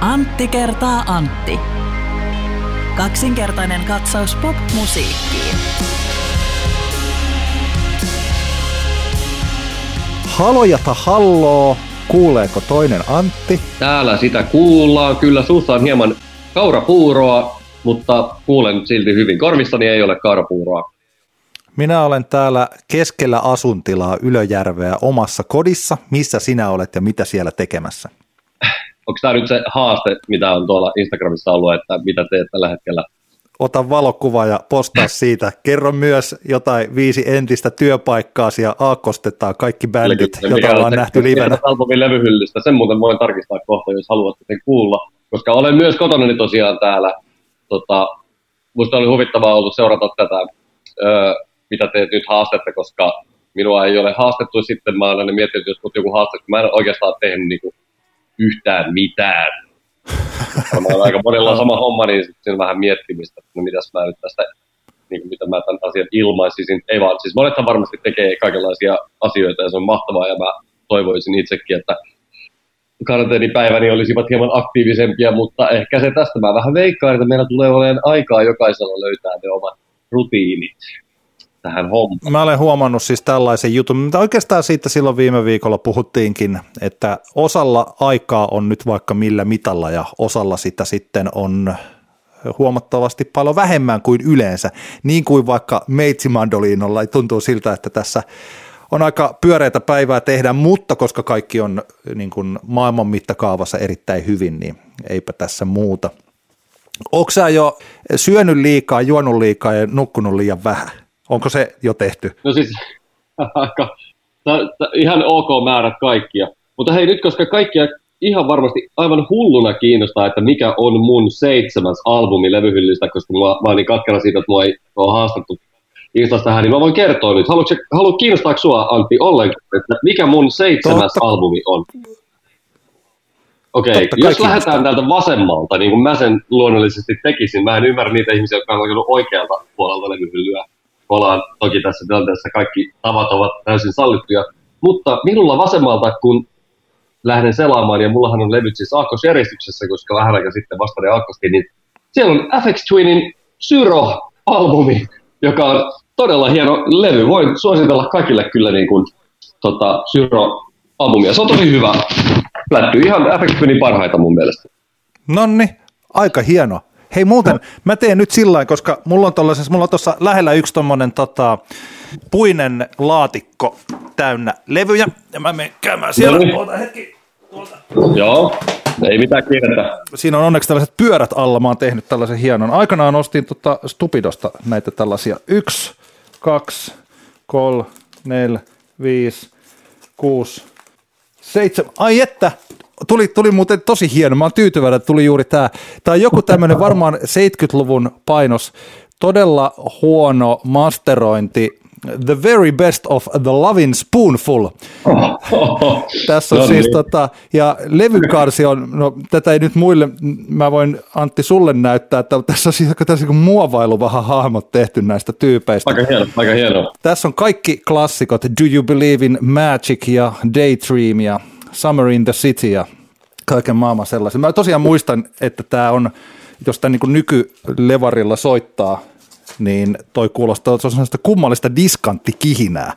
Antti kertaa Antti. Kaksinkertainen katsaus pop-musiikkiin. Halojata halloo, kuuleeko toinen Antti? Täällä sitä kuullaan. Kyllä suussa on hieman kaurapuuroa, mutta kuulen silti hyvin. Korvissani ei ole kaurapuuroa. Minä olen täällä keskellä asuntilaa Ylöjärveä omassa kodissa. Missä sinä olet ja mitä siellä tekemässä? Onko tämä nyt se haaste, mitä on tuolla Instagramissa ollut, että mitä teet tällä hetkellä? Ota valokuva ja postaa siitä. Kerro myös jotain viisi entistä työpaikkaa ja aakkostetaan kaikki bändit, joita ollaan nähty livenä. Albumin levyhyllystä, sen muuten voin tarkistaa kohta, jos haluatte sen kuulla. Koska olen myös kotona tosiaan täällä. Tota, musta oli huvittavaa ollut seurata tätä, öö, mitä teet nyt haastetta, koska minua ei ole haastettu sitten. Mä olen aina miettinyt, jos joku haaste, mä en oikeastaan tehnyt niin kuin yhtään mitään. Mä olen aika monella sama homma, niin siinä vähän miettimistä, että no mitäs mä nyt tästä, niin mitä mä tämän asian ilmaisisin. Ei vaan, siis monethan varmasti tekee kaikenlaisia asioita ja se on mahtavaa ja mä toivoisin itsekin, että karanteenipäiväni olisivat hieman aktiivisempia, mutta ehkä se tästä mä vähän veikkaan, että meillä tulee olemaan aikaa jokaisella löytää ne omat rutiinit tähän hommaan. Mä olen huomannut siis tällaisen jutun, mitä oikeastaan siitä silloin viime viikolla puhuttiinkin, että osalla aikaa on nyt vaikka millä mitalla ja osalla sitä sitten on huomattavasti paljon vähemmän kuin yleensä, niin kuin vaikka Meitsi Mandoliinolla tuntuu siltä, että tässä on aika pyöreitä päivää tehdä, mutta koska kaikki on niin kuin maailman mittakaavassa erittäin hyvin, niin eipä tässä muuta. Onko sä jo syönyt liikaa, juonut liikaa ja nukkunut liian vähän? Onko se jo tehty? No siis aika, ihan ok määrät kaikkia. Mutta hei nyt, koska kaikkia ihan varmasti aivan hulluna kiinnostaa, että mikä on mun seitsemäs albumi levyhyllystä, koska mä, mä oon niin katkera siitä, että mua ei ole haastattu Instasta tähän, niin mä voin kertoa nyt. Haluatko, haluatko kiinnostaa sua, Antti, ollenkaan, että mikä mun seitsemäs Totta. albumi on? Okei, okay, jos lähdetään täältä vasemmalta, niin kuin mä sen luonnollisesti tekisin, mä en ymmärrä niitä ihmisiä, jotka on oikealta puolelta levyhyllyä ollaan toki tässä tilanteessa kaikki tavat ovat täysin sallittuja, mutta minulla vasemmalta, kun lähden selaamaan, ja mullahan on levyt siis aakkosjärjestyksessä, koska vähän aika sitten vasta ne aakkostiin, niin siellä on FX Twinin Syro-albumi, joka on todella hieno levy. Voin suositella kaikille kyllä niin kuin, tota, Syro-albumia. Se on tosi hyvä. Lätty ihan FX Twinin parhaita mun mielestä. Nonni, aika hieno. Hei muuten, mä teen nyt sillä koska mulla on mulla on tuossa lähellä yksi tommonen tota, puinen laatikko täynnä levyjä, ja mä menen käymään siellä. No Oota hetki. Tuolta. Joo, ei mitään kiirettä. Siinä on onneksi tällaiset pyörät alla, mä oon tehnyt tällaisen hienon. Aikanaan ostin tota Stupidosta näitä tällaisia. Yksi, kaksi, kolme, neljä, viisi, kuusi, seitsemän. Ai että, tuli, tuli muuten tosi hieno. Mä oon tyytyväinen, että tuli juuri tämä. Tämä on joku tämmöinen varmaan 70-luvun painos. Todella huono masterointi. The very best of the loving spoonful. Tässä on no siis niin. tota, ja levykarsi on, no tätä ei nyt muille, mä voin Antti sulle näyttää, että tässä on siis tässä niin muovailu vähän hahmot tehty näistä tyypeistä. Aika hieno, aika hieno. Tässä on kaikki klassikot, Do You Believe in Magic ja Daydream ja Summer in the City ja kaiken maailman sellaisen. Mä tosiaan muistan, että tämä on, jos tämä niin nykylevarilla soittaa, niin toi kuulostaa se on sellaista kummallista diskanttikihinää.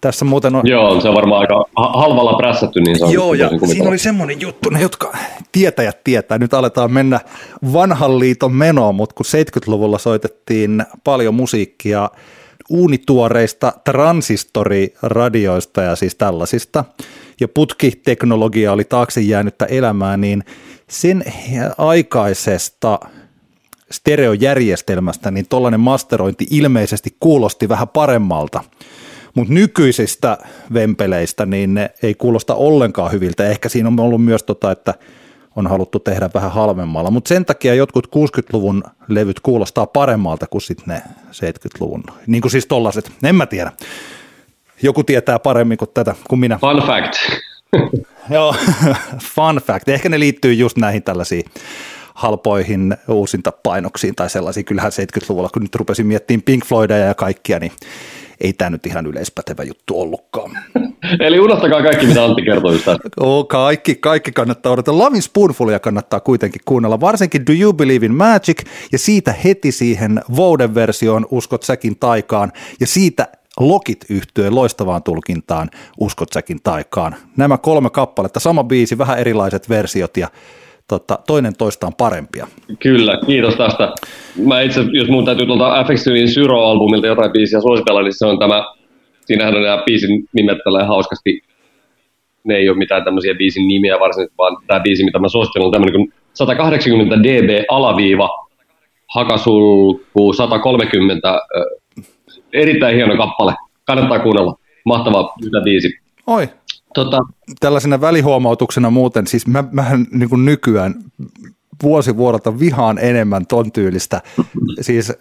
Tässä muuten on... Joo, se on varmaan aika halvalla prässätty, niin se on Joo, ja siinä oli semmoinen juttu, ne jotka tietäjät tietää, nyt aletaan mennä vanhan liiton menoon, mutta kun 70-luvulla soitettiin paljon musiikkia uunituoreista transistoriradioista ja siis tällaisista, ja putkiteknologia oli taakse jäänyttä elämää, niin sen aikaisesta stereojärjestelmästä, niin tuollainen masterointi ilmeisesti kuulosti vähän paremmalta. Mutta nykyisistä vempeleistä, niin ne ei kuulosta ollenkaan hyviltä. Ehkä siinä on ollut myös tota, että on haluttu tehdä vähän halvemmalla, mutta sen takia jotkut 60-luvun levyt kuulostaa paremmalta kuin sitten ne 70-luvun, niin kuin siis tollaset, en mä tiedä. Joku tietää paremmin kuin tätä, kuin minä. Fun fact. Joo, fun fact. Ehkä ne liittyy just näihin tällaisiin halpoihin uusintapainoksiin tai sellaisiin. Kyllähän 70-luvulla, kun nyt rupesin miettimään Pink Floydia ja kaikkia, niin ei tämä nyt ihan yleispätevä juttu ollutkaan. Eli unohtakaa kaikki, mitä Antti kertoi. Oh, kaikki, kaikki kannattaa odottaa. Lovin Spoonfulia kannattaa kuitenkin kuunnella, varsinkin Do You Believe in Magic ja siitä heti siihen Vouden-versioon Uskot säkin taikaan ja siitä Lokit yhtyeen loistavaan tulkintaan Uskot säkin taikaan. Nämä kolme kappaletta, sama biisi, vähän erilaiset versiot ja tota, toinen toistaan parempia. Kyllä, kiitos tästä. Mä itse, jos mun täytyy tuolta FX Twinin Syro-albumilta jotain biisiä suositella, niin se on tämä, siinähän on nämä biisin nimet tällä hauskasti, ne ei ole mitään tämmöisiä biisin nimiä varsinaisesti, vaan tämä biisi, mitä mä suosittelen, on tämmöinen kuin 180 dB alaviiva, hakasulku 130, erittäin hieno kappale, kannattaa kuunnella, mahtava biisi. Oi, Tota, Tällaisena välihuomautuksena muuten, siis mä, mähän niin kuin nykyään vuosi vuodelta vihaan enemmän ton tyylistä, siis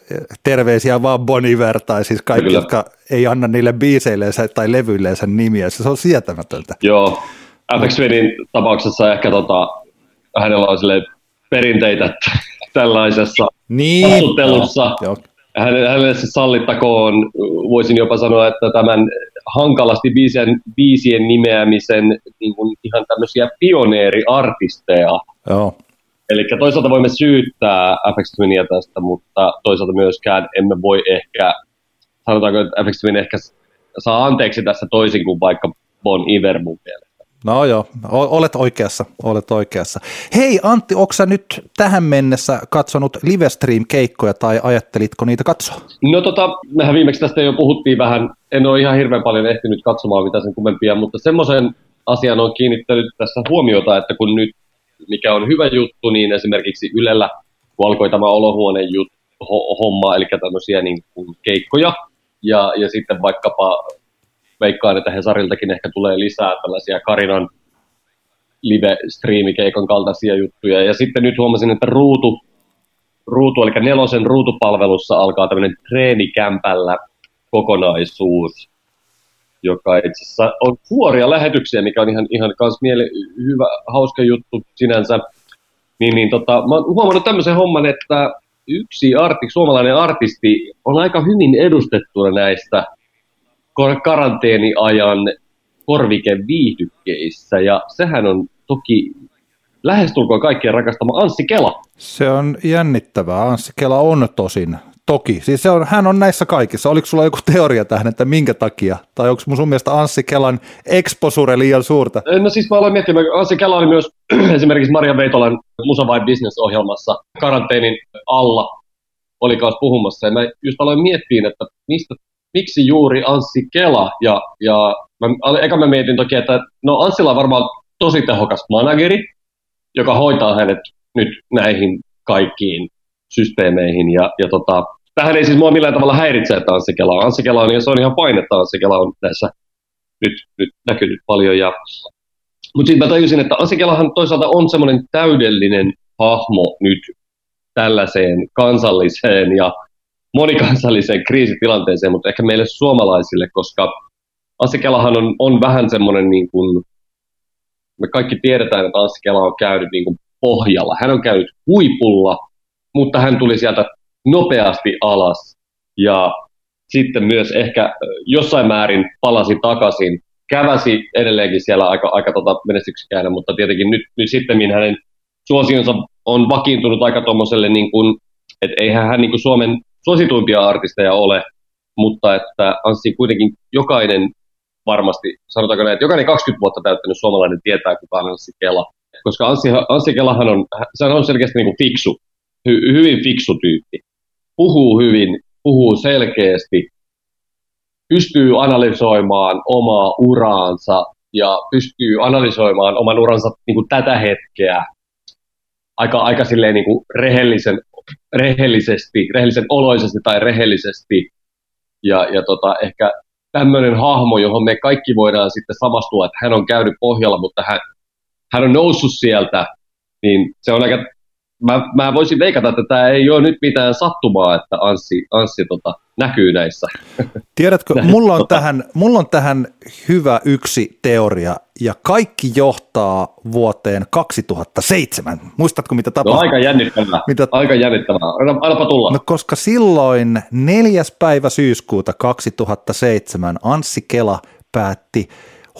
terveisiä vaan Boniver tai siis kaikki, Kyllä. jotka ei anna niille biiseilleensä tai levyilleensä nimiä, se on sietämätöntä. Joo, FX tapauksessa ehkä tota, hänellä on perinteitä tällaisessa niin. asuttelussa. Joo, hänelle se sallittakoon, voisin jopa sanoa, että tämän hankalasti biisien, biisien nimeämisen niin kuin ihan tämmöisiä pioneeriartisteja. Joo. Eli toisaalta voimme syyttää FX Twinia tästä, mutta toisaalta myöskään emme voi ehkä, sanotaanko, että FX Twin ehkä saa anteeksi tässä toisin kuin vaikka Bon Iver mun mielestä. No joo, olet oikeassa, olet oikeassa. Hei Antti, onko sä nyt tähän mennessä katsonut Livestream-keikkoja tai ajattelitko niitä katsoa? No tota, mehän viimeksi tästä jo puhuttiin vähän, en ole ihan hirveän paljon ehtinyt katsomaan mitä sen kummempia, mutta semmoisen asian on kiinnittänyt tässä huomiota, että kun nyt, mikä on hyvä juttu, niin esimerkiksi Ylellä, kun alkoi tämä olohuoneen juttu, homma, eli tämmöisiä niin kuin keikkoja, ja, ja sitten vaikkapa veikkaan, että Hesariltakin ehkä tulee lisää tällaisia Karinan live-striimikeikon kaltaisia juttuja. Ja sitten nyt huomasin, että ruutu, ruutu eli nelosen ruutupalvelussa alkaa tämmöinen treenikämpällä kokonaisuus, joka itse asiassa on suoria lähetyksiä, mikä on ihan, ihan kans miele, hyvä, hauska juttu sinänsä. Niin, niin tota, mä oon huomannut tämmöisen homman, että yksi arti, suomalainen artisti on aika hyvin edustettuna näistä karanteeniajan korvikeviihdykkeissä, ja sehän on toki lähestulkoon kaikkien rakastama Anssi Kela. Se on jännittävää. Anssi Kela on tosin Toki, siis se on, hän on näissä kaikissa. Oliko sulla joku teoria tähän, että minkä takia? Tai onko sun mielestä Anssi Kelan exposure liian suurta? No siis mä aloin miettimään, Anssi Kela oli myös esimerkiksi Maria Veitolan Musa vai Business-ohjelmassa karanteenin alla oli kanssa puhumassa. Ja mä just aloin miettiä, että mistä miksi juuri Anssi Kela? Ja, ja mä, eka mä mietin toki, että no Anssilla on varmaan tosi tehokas manageri, joka hoitaa hänet nyt näihin kaikkiin systeemeihin. Ja, ja tota, tähän ei siis mua millään tavalla häiritse, että Anssi Kela on. Anssi Kela on, ja se on ihan paine, että Anssi Kela on näissä nyt, nyt näkynyt paljon. Ja, mutta sitten mä tajusin, että Anssi Kelahan toisaalta on semmoinen täydellinen hahmo nyt tällaiseen kansalliseen ja monikansalliseen kriisitilanteeseen, mutta ehkä meille suomalaisille, koska Asikelahan on, on vähän semmoinen, niin kuin, me kaikki tiedetään, että Asikela on käynyt niin kuin pohjalla. Hän on käynyt huipulla, mutta hän tuli sieltä nopeasti alas ja sitten myös ehkä jossain määrin palasi takaisin, käväsi edelleenkin siellä aika, aika tota menestyksekäänä, mutta tietenkin nyt, nyt sitten hänen suosionsa on vakiintunut aika tuommoiselle, niin kuin, että eihän hän niin kuin Suomen suosituimpia artisteja ole, mutta että Anssi kuitenkin jokainen varmasti, sanotaanko näin, että jokainen 20 vuotta täyttänyt suomalainen tietää, kuka on Anssi Kela. Koska Anssi, Anssi Kelahan on, se on selkeästi niin kuin fiksu, hy, hyvin fiksu tyyppi. Puhuu hyvin, puhuu selkeästi, pystyy analysoimaan omaa uraansa ja pystyy analysoimaan oman uransa niin kuin tätä hetkeä aika, aika silleen niin kuin rehellisen rehellisesti, rehellisen oloisesti tai rehellisesti. Ja, ja tota, ehkä tämmöinen hahmo, johon me kaikki voidaan sitten samastua, että hän on käynyt pohjalla, mutta hän, hän on noussut sieltä, niin se on aika mä, mä voisin veikata, että tämä ei ole nyt mitään sattumaa, että Anssi, Anssi tota, näkyy näissä. Tiedätkö, mulla on, tähän, mulla on tähän hyvä yksi teoria, ja kaikki johtaa vuoteen 2007. Muistatko, mitä tapahtui? No aika jännittävää, mitä... aika jännittävää. Annapa tulla. No koska silloin neljäs päivä syyskuuta 2007 Anssi Kela päätti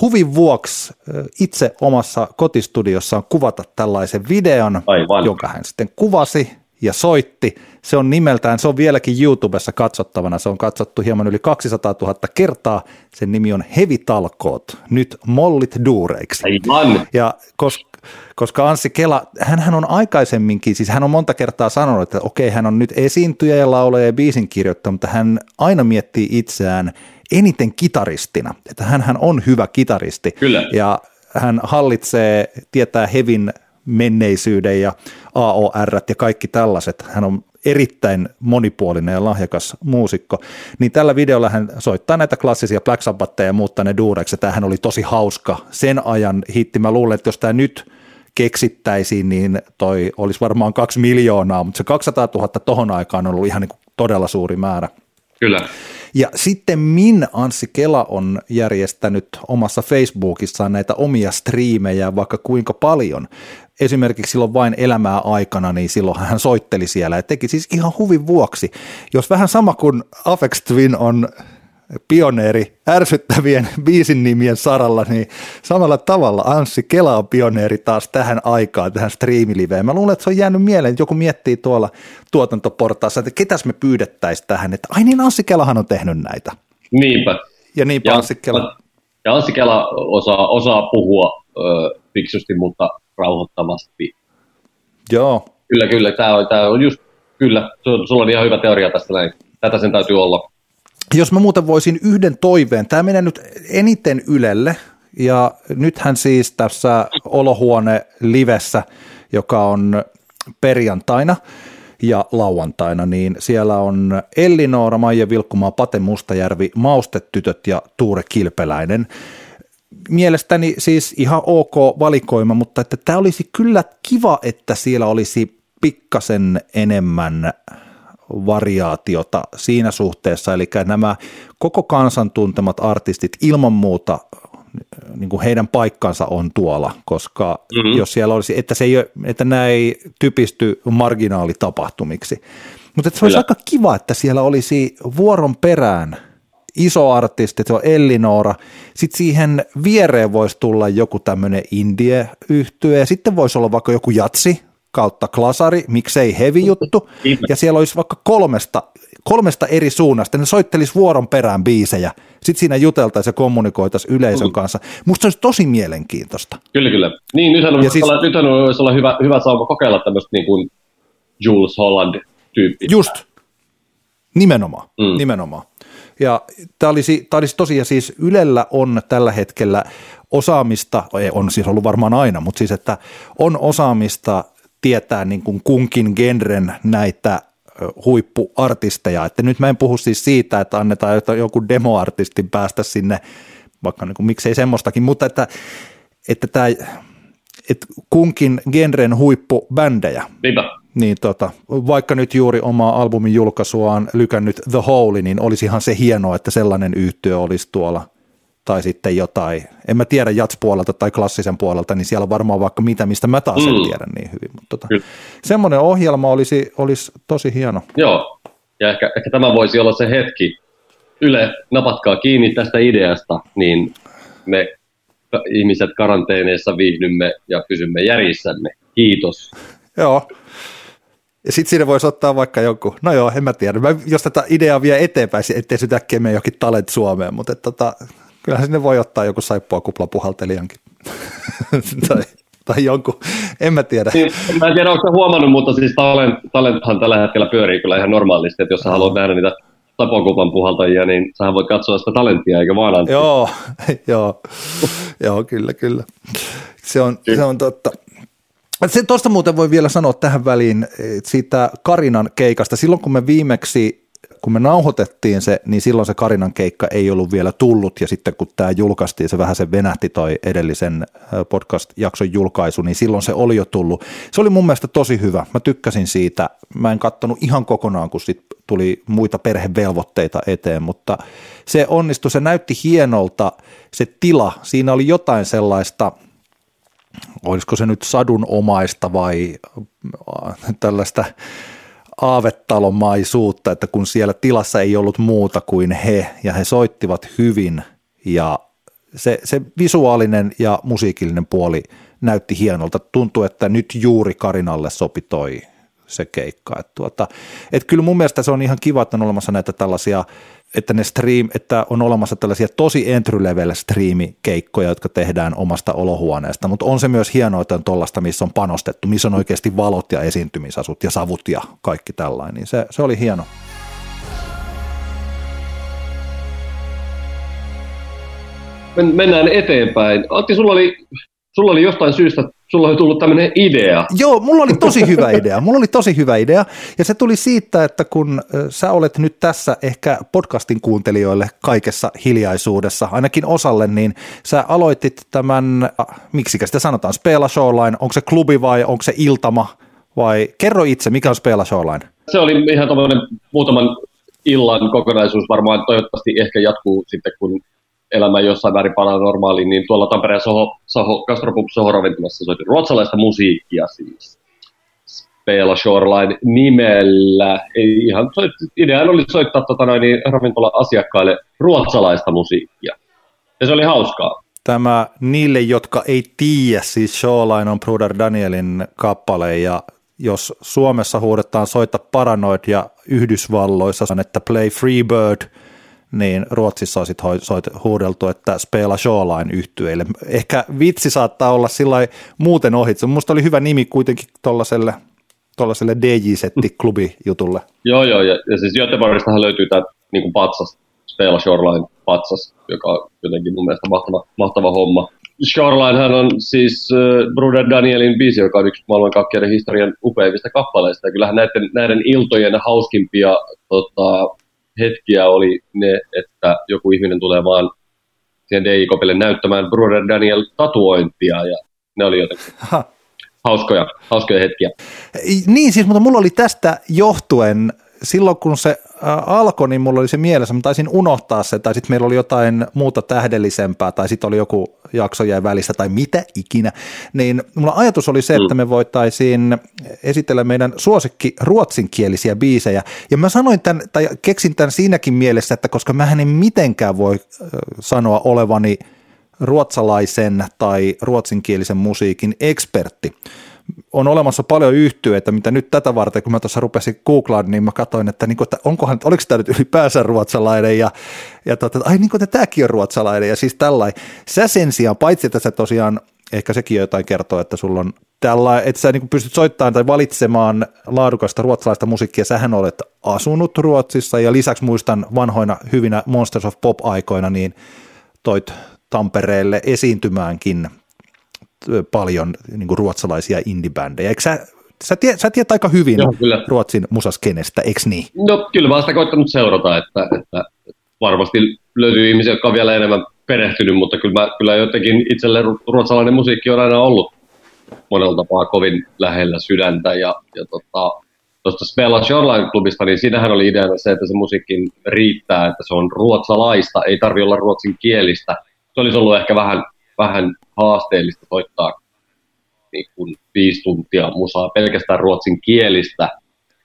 huvin vuoksi itse omassa kotistudiossaan kuvata tällaisen videon, Aivan. jonka hän sitten kuvasi ja soitti. Se on nimeltään, se on vieläkin YouTubessa katsottavana, se on katsottu hieman yli 200 000 kertaa. Sen nimi on Hevitalkoot, nyt mollit duureiksi. Aivan. Ja koska, koska Anssi Kela, hän on aikaisemminkin, siis hän on monta kertaa sanonut, että okei, hän on nyt esiintyjä ja laulaja ja biisin kirjoittaja, mutta hän aina miettii itseään eniten kitaristina, että hän on hyvä kitaristi. Kyllä. Ja hän hallitsee, tietää hevin menneisyyden ja AOR ja kaikki tällaiset. Hän on erittäin monipuolinen ja lahjakas muusikko, niin tällä videolla hän soittaa näitä klassisia Black Sabbathia ja muuttaa ne duureiksi. Tämähän oli tosi hauska sen ajan hitti. Mä luulen, että jos tämä nyt keksittäisiin, niin toi olisi varmaan kaksi miljoonaa, mutta se 200 000 tohon aikaan on ollut ihan niin kuin todella suuri määrä. Kyllä. Ja sitten Min Anssi Kela on järjestänyt omassa Facebookissaan näitä omia striimejä vaikka kuinka paljon. Esimerkiksi silloin vain elämää aikana, niin silloin hän soitteli siellä ja teki siis ihan huvin vuoksi. Jos vähän sama kuin Afex Twin on pioneeri ärsyttävien biisin nimien saralla, niin samalla tavalla Anssi Kela on pioneeri taas tähän aikaan, tähän striimiliveen. Mä luulen, että se on jäänyt mieleen, että joku miettii tuolla tuotantoportaassa, että ketäs me pyydettäisiin tähän, että ai niin Anssi Kelahan on tehnyt näitä. Niinpä. Ja niinpä ja, Anssi Kela. Ja Anssi Kela osaa, osaa puhua ö, fiksusti, mutta rauhoittavasti. Joo. Kyllä, kyllä. Tämä on, tämä on just, kyllä, sulla on ihan hyvä teoria tästä näin. Tätä sen täytyy olla. Jos mä muuten voisin yhden toiveen, tämä menee nyt eniten Ylelle, ja nythän siis tässä olohuone livessä, joka on perjantaina ja lauantaina, niin siellä on Elli-Noora, Maija Vilkkumaa, Pate Mustajärvi, Maustetytöt ja Tuure Kilpeläinen. Mielestäni siis ihan ok valikoima, mutta että tämä olisi kyllä kiva, että siellä olisi pikkasen enemmän variaatiota siinä suhteessa, eli nämä koko kansan tuntemat artistit ilman muuta niin kuin heidän paikkansa on tuolla, koska mm-hmm. jos siellä olisi, että, se ei, että nämä ei typisty marginaalitapahtumiksi. Mutta se olisi aika kiva, että siellä olisi vuoron perään iso artisti, se on Ellinora, sitten siihen viereen voisi tulla joku tämmöinen indie-yhtye, ja sitten voisi olla vaikka joku jatsi, kautta klasari, miksei heavy juttu, ja siellä olisi vaikka kolmesta, kolmesta eri suunnasta, ne soittelisi vuoron perään biisejä, sitten siinä juteltaisiin ja kommunikoitaisiin yleisön mm. kanssa. Musta se olisi tosi mielenkiintoista. Kyllä, kyllä. Niin, nythän, on, siis, olla, nythän olisi olla hyvä, hyvä sauma kokeilla tämmöistä niin kuin Jules Holland-tyyppistä. Just, nimenomaan, mm. nimenomaan. Ja tämä olisi, tämä olisi tosiaan siis Ylellä on tällä hetkellä osaamista, ei, on siis ollut varmaan aina, mutta siis että on osaamista tietää niin kuin kunkin genren näitä huippuartisteja. Että nyt mä en puhu siis siitä, että annetaan joku demoartistin päästä sinne, vaikka niin kuin, miksei semmoistakin, mutta että, että tämä, että kunkin genren huippubändejä. Niinpä. Niin tota, vaikka nyt juuri oma albumin julkaisuaan lykännyt The Hole, niin olisihan se hienoa, että sellainen yhtiö olisi tuolla tai sitten jotain, en mä tiedä jats-puolelta tai klassisen puolelta, niin siellä on varmaan vaikka mitä, mistä mä taas en mm. tiedä niin hyvin. Mutta tota, semmoinen ohjelma olisi, olisi tosi hieno. Joo, ja ehkä, ehkä tämä voisi olla se hetki. Yle, napatkaa kiinni tästä ideasta, niin me ihmiset karanteeneissa viihdymme ja pysymme järjissämme. Kiitos. Joo. Ja sitten siinä voisi ottaa vaikka joku, no joo, en mä tiedä, mä, jos tätä ideaa vie eteenpäin, ettei se äkkiä mene jokin talent Suomeen, mutta tota, kyllähän sinne voi ottaa joku saippua kuplapuhaltelijankin. tai, tai jonkun, en mä tiedä. Niin, mä en tiedä, onko huomannut, mutta siis talent, talenthan tällä hetkellä pyörii kyllä ihan normaalisti, että jos sä haluat nähdä niitä tapokuplan puhaltajia, niin sähän voit katsoa sitä talenttia, eikä vaan antaa. Joo, joo, joo, kyllä, kyllä. Se on, se on totta. Se, tuosta muuten voi vielä sanoa tähän väliin siitä Karinan keikasta. Silloin kun me viimeksi kun me nauhoitettiin se, niin silloin se Karinan keikka ei ollut vielä tullut, ja sitten kun tämä julkaistiin, se vähän se venähti toi edellisen podcast-jakson julkaisu, niin silloin se oli jo tullut. Se oli mun mielestä tosi hyvä, mä tykkäsin siitä, mä en kattonut ihan kokonaan, kun sit tuli muita perhevelvoitteita eteen, mutta se onnistui, se näytti hienolta, se tila, siinä oli jotain sellaista, olisiko se nyt sadunomaista vai tällaista aavetalomaisuutta, että kun siellä tilassa ei ollut muuta kuin he, ja he soittivat hyvin, ja se, se visuaalinen ja musiikillinen puoli näytti hienolta. Tuntuu, että nyt juuri Karinalle sopi toi se keikka. Et tuota, et kyllä mun mielestä se on ihan kiva, että on olemassa näitä tällaisia, että, ne stream, että on olemassa tällaisia tosi entry level striimikeikkoja, jotka tehdään omasta olohuoneesta, mutta on se myös hienoa, että on tuollaista, missä on panostettu, missä on oikeasti valot ja esiintymisasut ja savut ja kaikki tällainen, niin se, se oli hieno. Mennään eteenpäin. Antti, sulla oli, sulla oli jostain syystä sulla oli tullut tämmöinen idea. Joo, mulla oli tosi hyvä idea. Mulla oli tosi hyvä idea. Ja se tuli siitä, että kun sä olet nyt tässä ehkä podcastin kuuntelijoille kaikessa hiljaisuudessa, ainakin osalle, niin sä aloitit tämän, miksi sitä sanotaan, Spela Showline, onko se klubi vai onko se iltama vai kerro itse, mikä on Spela Showline? Se oli ihan tämmöinen muutaman illan kokonaisuus varmaan toivottavasti ehkä jatkuu sitten, kun elämä jossain määrin palaa normaaliin, niin tuolla Tampereen Soho, Soho, Gastropub Soho ravintolassa soitin ruotsalaista musiikkia siis. Spela Shoreline nimellä. Ei ihan, idea oli soittaa tota noin, niin ravintola-asiakkaille ruotsalaista musiikkia. Ja se oli hauskaa. Tämä niille, jotka ei tiedä, siis Shoreline on Bruder Danielin kappale ja jos Suomessa huudetaan soita Paranoid ja Yhdysvalloissa on, että Play Freebird – niin Ruotsissa on sitten huudeltu, että Spela Shoreline yhtyeille. Ehkä vitsi saattaa olla sillä muuten ohitse. Minusta oli hyvä nimi kuitenkin tuollaiselle tuollaiselle DJ-setti-klubi-jutulle. Joo, joo, ja, ja siis Göteborgistahan löytyy tämä niin patsas, Spela Shoreline patsas, joka on jotenkin mun mielestä mahtava, mahtava homma. Shoreline on siis äh, Bruder Danielin biisi, joka on yksi maailmankaikkeuden historian upeimmista kappaleista. Ja kyllähän näiden, näiden iltojen hauskimpia tota, hetkiä oli ne, että joku ihminen tulee vaan siihen DJ-kopille näyttämään Brother Daniel tatuointia ja ne oli jotenkin hauskoja, hauskoja hetkiä. Niin siis, mutta mulla oli tästä johtuen silloin kun se alkoi, niin mulla oli se mielessä, mä taisin unohtaa se, tai sitten meillä oli jotain muuta tähdellisempää, tai sitten oli joku jakso jäi välissä, tai mitä ikinä, niin mulla ajatus oli se, että mm. me voitaisiin esitellä meidän suosikki ruotsinkielisiä biisejä, ja mä sanoin tämän, tai keksin tämän siinäkin mielessä, että koska mä en mitenkään voi sanoa olevani ruotsalaisen tai ruotsinkielisen musiikin ekspertti, on olemassa paljon yhtyeitä, mitä nyt tätä varten, kun mä tuossa rupesin googlaan, niin mä katsoin, että, niin kuin, että onkohan, oliko tämä nyt ylipäänsä ruotsalainen ja, ja tota, ai niin kuin, että tämäkin on ruotsalainen ja siis tällainen. Sä sen sijaan, paitsi että sä tosiaan, ehkä sekin jotain kertoo, että sulla on tällä, että sä niin pystyt soittamaan tai valitsemaan laadukasta ruotsalaista musiikkia, sähän olet asunut Ruotsissa ja lisäksi muistan vanhoina hyvinä Monsters of Pop-aikoina, niin toit Tampereelle esiintymäänkin paljon niin kuin ruotsalaisia indie-bändejä. Eikö sä, sä, tiedät, sä tiedät aika hyvin Joo, kyllä. Ruotsin musaskenestä, eikö niin? No kyllä mä sitä koittanut seurata, että, että varmasti löytyy ihmisiä, jotka on vielä enemmän perehtynyt, mutta kyllä, mä, kyllä jotenkin itselle ruotsalainen musiikki on aina ollut monella tapaa kovin lähellä sydäntä ja, ja tota, tuosta Spella Shoreline-klubista, niin siinähän oli ideana se, että se musiikki riittää, että se on ruotsalaista, ei tarvi olla ruotsin kielistä. Se olisi ollut ehkä vähän, vähän haasteellista soittaa niin kuin viisi tuntia musaa pelkästään ruotsin kielistä.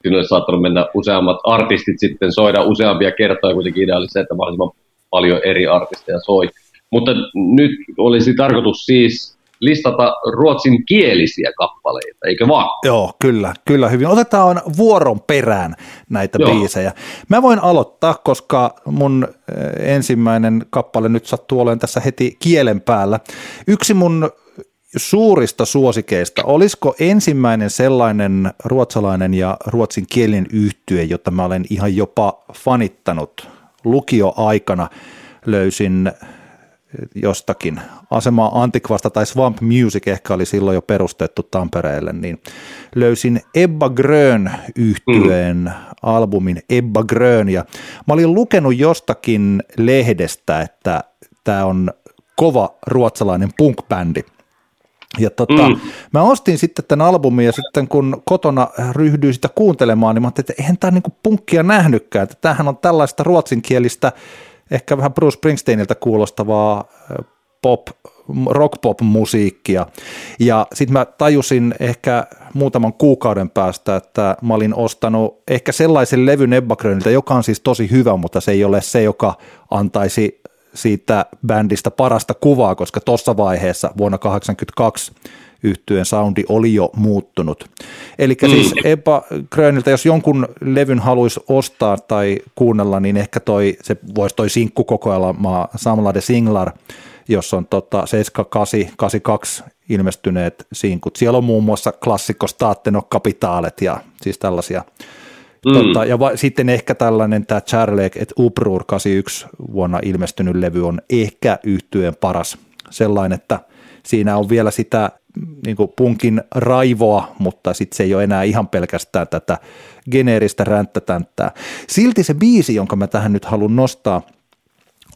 Siinä olisi saattanut mennä useammat artistit sitten soida useampia kertoja, kuitenkin idea oli se, että mahdollisimman paljon eri artisteja soi. Mutta nyt olisi tarkoitus siis listata ruotsin kielisiä kappaleita, eikö vaan? Joo, kyllä, kyllä hyvin. Otetaan vuoron perään näitä Joo. biisejä. Mä voin aloittaa, koska mun eh, ensimmäinen kappale nyt sattuu olemaan tässä heti kielen päällä. Yksi mun suurista suosikeista, olisiko ensimmäinen sellainen ruotsalainen ja ruotsin kielen yhtye, jota mä olen ihan jopa fanittanut lukioaikana, löysin jostakin asemaa Antikvasta tai Swamp Music ehkä oli silloin jo perustettu Tampereelle, niin löysin Ebba Grön yhtyeen mm. albumin Ebba Grön ja mä olin lukenut jostakin lehdestä, että tämä on kova ruotsalainen punk-bändi. Ja tota, mm. mä ostin sitten tämän albumin ja sitten kun kotona ryhdyin sitä kuuntelemaan, niin mä ajattelin, että eihän tämä niinku punkkia nähnytkään, että tämähän on tällaista ruotsinkielistä ehkä vähän Bruce Springsteeniltä kuulostavaa pop, rock-pop-musiikkia. Ja sitten mä tajusin ehkä muutaman kuukauden päästä, että mä olin ostanut ehkä sellaisen levyn Ebba joka on siis tosi hyvä, mutta se ei ole se, joka antaisi siitä bändistä parasta kuvaa, koska tuossa vaiheessa vuonna 1982 yhtyeen soundi oli jo muuttunut. Eli mm. siis Ebba Gröniltä, jos jonkun levyn haluaisi ostaa tai kuunnella, niin ehkä toi, se voisi toi sinkkukokoelma Samla de Singlar, jos on tota 7882 ilmestyneet sinkut. Siellä on muun muassa klassikko Staatteno Kapitaalet ja siis tällaisia Mm. Totta, ja va, sitten ehkä tällainen tämä Charlek et Uprur 81 vuonna ilmestynyt levy on ehkä yhtyeen paras. Sellainen, että siinä on vielä sitä niin punkin raivoa, mutta sitten se ei ole enää ihan pelkästään tätä geneeristä ränttätänttää. Silti se biisi, jonka mä tähän nyt haluan nostaa,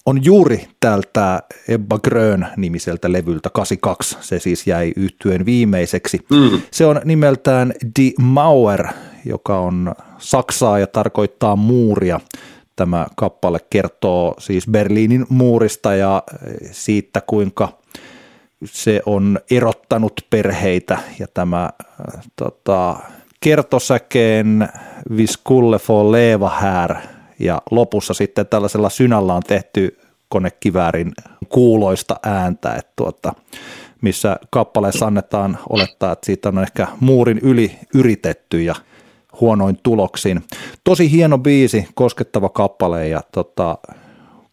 on juuri tältä Ebba Grön nimiseltä levyltä 82. Se siis jäi yhtyen viimeiseksi. Mm. Se on nimeltään Die Mauer, joka on Saksaa ja tarkoittaa muuria. Tämä kappale kertoo siis Berliinin muurista ja siitä, kuinka se on erottanut perheitä ja tämä äh, tota, kertosäkeen Viskulle for leva här ja lopussa sitten tällaisella synällä on tehty konekiväärin kuuloista ääntä, että tuota, missä kappaleessa annetaan olettaa, että siitä on ehkä muurin yli yritetty ja huonoin tuloksin. Tosi hieno biisi, koskettava kappale ja tota,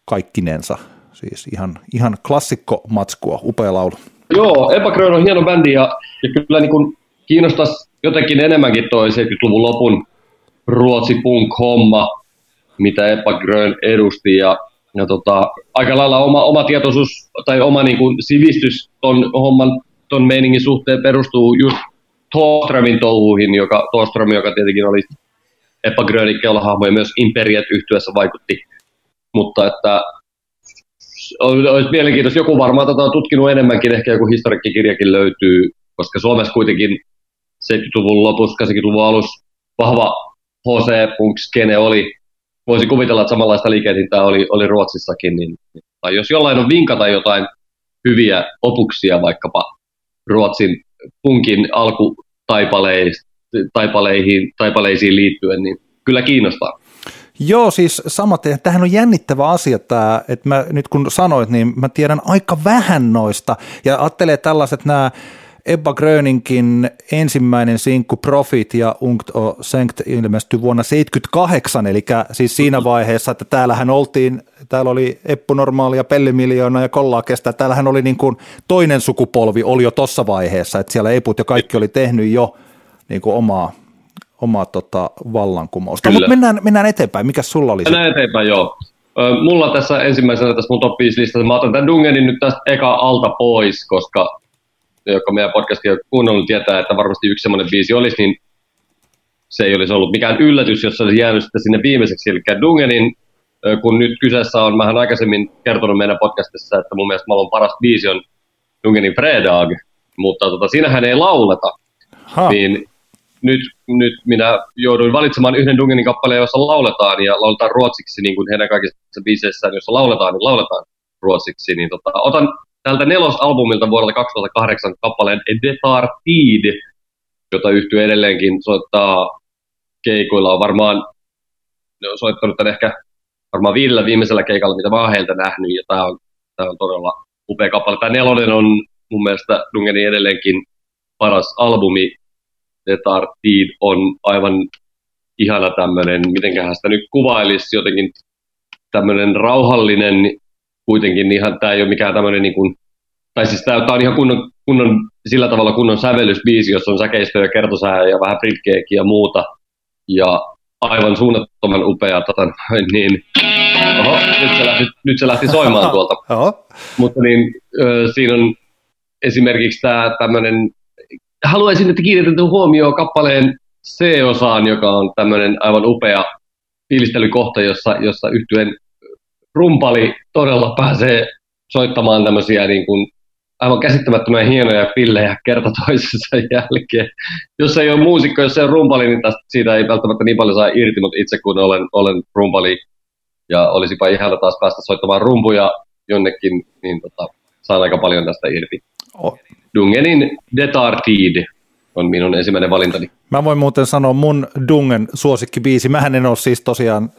kaikkinensa Siis ihan, ihan klassikko matskua, upea laulu. Joo, Eva Grön on hieno bändi ja, ja kyllä niin kiinnostaisi jotenkin enemmänkin toi 70-luvun lopun ruotsi punk-homma, mitä Eva Grön edusti ja, ja tota, aika lailla oma, oma tietoisuus tai oma niin kuin sivistys ton homman, ton meiningin suhteen perustuu just Thorströmin touhuihin, joka, Thorström, joka tietenkin oli Eppa Grönin keulahahmo ja myös Imperiet yhtyessä vaikutti. Mutta että olisi mielenkiintoista. Joku varmaan tätä on tutkinut enemmänkin, ehkä joku historiikkikirjakin löytyy, koska Suomessa kuitenkin 70-luvun lopussa, 80-luvun alussa vahva HC punk oli. Voisi kuvitella, että samanlaista liikehdintää oli, oli Ruotsissakin. Niin, tai jos jollain on vinkata jotain hyviä opuksia vaikkapa Ruotsin punkin alkutaipaleihin taipaleisiin liittyen, niin kyllä kiinnostaa. Joo, siis samaten. Tähän on jännittävä asia tämä, että mä nyt kun sanoit, niin mä tiedän aika vähän noista. Ja ajattelee tällaiset nämä Ebba Gröninkin ensimmäinen sinkku Profit ja Ungt o Senkt ilmestyi vuonna 78, eli siis siinä vaiheessa, että täällähän oltiin, täällä oli Eppu Normaali ja Pellimiljoona ja Kollaa kestää, täällähän oli niin kuin toinen sukupolvi oli jo tuossa vaiheessa, että siellä Eput ja kaikki oli tehnyt jo niin kuin omaa omaa tota, vallankumousta. Mutta mennään, mennään eteenpäin. Mikä sulla oli? Mennään eteenpäin, joo. Mulla tässä ensimmäisenä tässä mun top 5 listassa, mä otan tämän Dungenin nyt tästä eka alta pois, koska joka meidän podcastia on kuunnellut tietää, että varmasti yksi semmoinen biisi olisi, niin se ei olisi ollut mikään yllätys, jos se olisi jäänyt sitten sinne viimeiseksi. Eli Dungenin, kun nyt kyseessä on, vähän aikaisemmin kertonut meidän podcastissa, että mun mielestä maailman paras biisi on Dungenin Fredag, mutta tota, siinähän ei lauleta. Ha. Niin nyt, nyt minä jouduin valitsemaan yhden Dungenin kappaleen, jossa lauletaan ja lauletaan ruotsiksi, niin kuin heidän kaikissa biiseissään, jossa lauletaan, niin lauletaan ruotsiksi. Niin tota, otan tältä nelosalbumilta vuodelta 2008 kappaleen Departid, jota yhtyy edelleenkin soittaa keikoilla. On varmaan ne on soittanut tämän ehkä varmaan viidellä viimeisellä keikalla, mitä mä oon heiltä nähnyt, ja tämä on, tämä on todella upea kappale. Tämä nelonen on mun mielestä Dungenin edelleenkin paras albumi, Detartid on aivan ihana tämmöinen, mitenköhän sitä nyt kuvailisi, jotenkin tämmöinen rauhallinen, kuitenkin ihan, tämä ei ole mikään tämmöinen niin kuin, tai siis tämä, tämä on ihan kunnon, kunnon, sillä tavalla kunnon sävellysbiisi, jossa on säkeistöä ja kertosää ja vähän britkeekin ja muuta, ja aivan suunnattoman upea, tota, niin, oho, nyt se lähti, nyt se lähti soimaan tuolta, mutta niin, siinä on esimerkiksi tämä tämmöinen haluaisin, että kiinnitetään huomioon kappaleen C-osaan, joka on tämmöinen aivan upea fiilistelykohta, jossa, jossa yhtyen rumpali todella pääsee soittamaan tämmöisiä niin kuin aivan käsittämättömän hienoja pillejä kerta toisensa jälkeen. Jos ei ole muusikko, jos ei ole rumpali, niin tästä, siitä ei välttämättä niin paljon saa irti, mutta itse kun olen, olen rumpali ja olisipa ihana taas päästä soittamaan rumpuja jonnekin, niin tota, saan aika paljon tästä irti. Dungenin Detartid on minun ensimmäinen valintani. Mä voin muuten sanoa mun Dungen suosikkibiisi. Mähän en ole siis tosiaan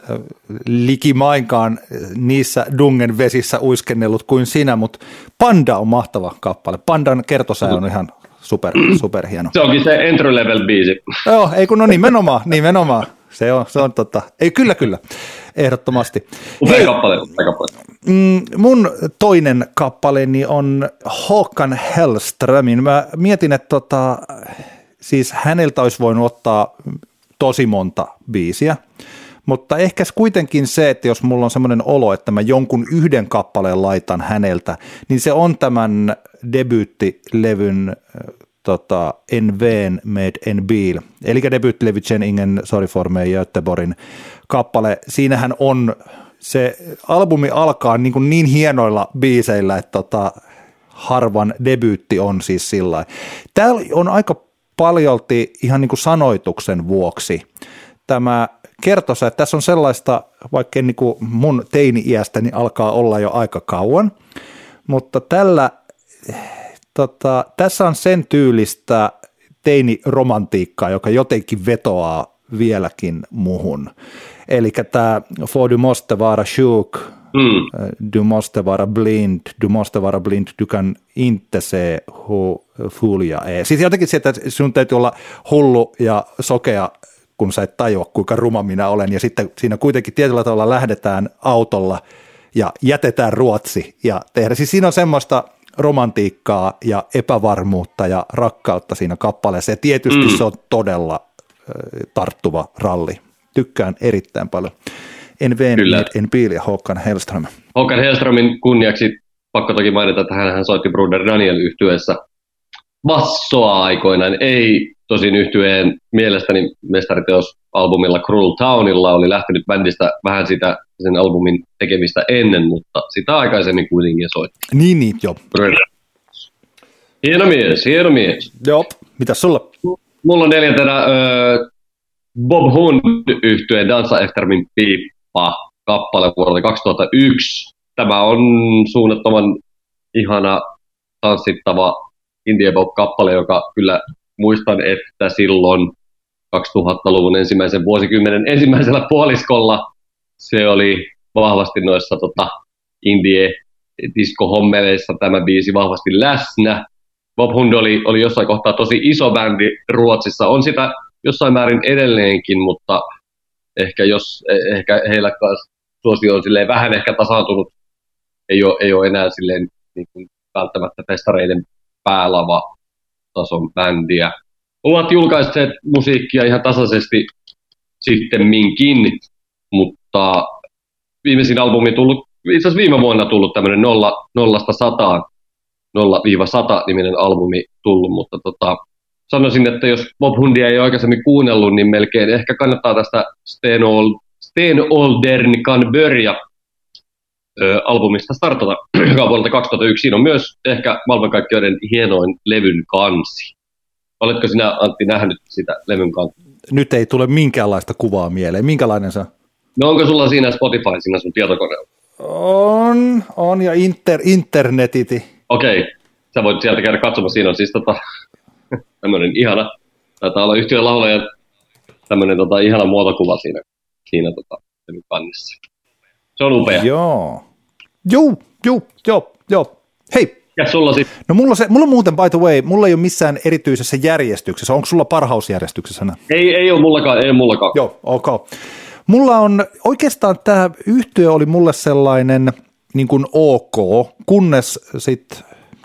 likimainkaan niissä Dungen vesissä uiskennellut kuin sinä, mutta Panda on mahtava kappale. Pandan kertosää on ihan super, super hieno. Se onkin se entry level biisi. Joo, ei kun no nimenomaan, nimenomaan. Se on, se on tota, ei kyllä kyllä, ehdottomasti. Upea Hei, kappale, upea kappale. Mm, mun toinen kappaleeni on Håkan Hellströmin. Mä mietin, että tota, siis häneltä olisi voinut ottaa tosi monta biisiä, mutta ehkä kuitenkin se, että jos mulla on semmoinen olo, että mä jonkun yhden kappaleen laitan häneltä, niin se on tämän debyyttilevyn tota, En Veen med en bil, eli debyyttilevy Chen Ingen Sorry for me Göteborgin kappale. Siinähän on, se albumi alkaa niin, kuin niin hienoilla biiseillä, että tota, harvan debyytti on siis sillä Täällä on aika paljolti ihan niin kuin sanoituksen vuoksi tämä kertosa, että tässä on sellaista, vaikka niin kuin mun teini-iästäni alkaa olla jo aika kauan, mutta tällä tota, tässä on sen tyylistä teini-romantiikkaa, joka jotenkin vetoaa vieläkin muhun. Eli tämä For du måste vara sjuk, mm. du måste vara blind, du måste vara blind, du kan inte se jag är. Siis jotenkin se, että sinun täytyy olla hullu ja sokea, kun sä et tajua, kuinka ruma minä olen. Ja sitten siinä kuitenkin tietyllä tavalla lähdetään autolla ja jätetään Ruotsi ja tehdä. Siis siinä on semmoista romantiikkaa ja epävarmuutta ja rakkautta siinä kappaleessa. Ja tietysti mm. se on todella tarttuva ralli. Tykkään erittäin paljon. En Veen, en Piil ja Håkan Hellström. Håkan Hellströmin kunniaksi pakko toki mainita, että hän soitti Bruder Daniel yhtyessä bassoa aikoinaan. Ei tosin yhtyeen mielestäni mestariteos albumilla Cruel Townilla oli lähtenyt bändistä vähän sitä sen albumin tekemistä ennen, mutta sitä aikaisemmin kuitenkin soitti. Niin, niin, joo. Hieno mies, hieno mies. Joo, mitä sulla? Mulla on neljäntenä äh, Bob Hund yhtyeen Dansa efter min piippa kappale vuodelta 2001. Tämä on suunnattoman ihana tanssittava indie pop kappale, joka kyllä muistan, että silloin 2000-luvun ensimmäisen vuosikymmenen ensimmäisellä puoliskolla se oli vahvasti noissa tota, indie diskohommeleissa tämä biisi vahvasti läsnä. Bob Hund oli, oli jossain kohtaa tosi iso bändi Ruotsissa. On sitä jossain määrin edelleenkin, mutta ehkä, jos, ehkä heillä suosio on silleen vähän ehkä tasaantunut. Ei ole, ei ole enää silleen niin kuin välttämättä festareiden päälava tason bändiä. Ovat julkaisseet musiikkia ihan tasaisesti sitten minkin, mutta viimeisin albumi tullut, itse asiassa viime vuonna tullut tämmöinen nolla, nollasta sataan, 0-100 niminen albumi tullut, mutta tota, sanoisin, että jos Bob Hundia ei aikaisemmin kuunnellut, niin melkein ehkä kannattaa tästä Sten, Old, Sten Oldern kan börja albumista startata, joka on vuodelta 2001. Siinä on myös ehkä maailmankaikkeuden hienoin levyn kansi. Oletko sinä, Antti, nähnyt sitä levyn kanssa? Nyt ei tule minkäänlaista kuvaa mieleen. Minkälainen se No onko sulla siinä Spotify siinä sun tietokoneella? On, on ja inter, internetiti. Okei, okay. sä voit sieltä käydä katsomassa. Siinä on siis tota, tämmöinen ihana, taitaa olla yhtiön laulaja, tämmöinen tota, ihana muotokuva siinä, siinä tota, kannessa. Se on upea. Joo. Joo, joo, joo, joo. Hei, ja sulla sit? No mulla, se, mulla on muuten, by the way, mulla ei ole missään erityisessä järjestyksessä. Onko sulla parhausjärjestyksessä? Ei, ei ole mullakaan, ei ole mullakaan. Joo, ok. Mulla on, oikeastaan tämä yhtiö oli mulle sellainen niin kuin ok, kunnes sitten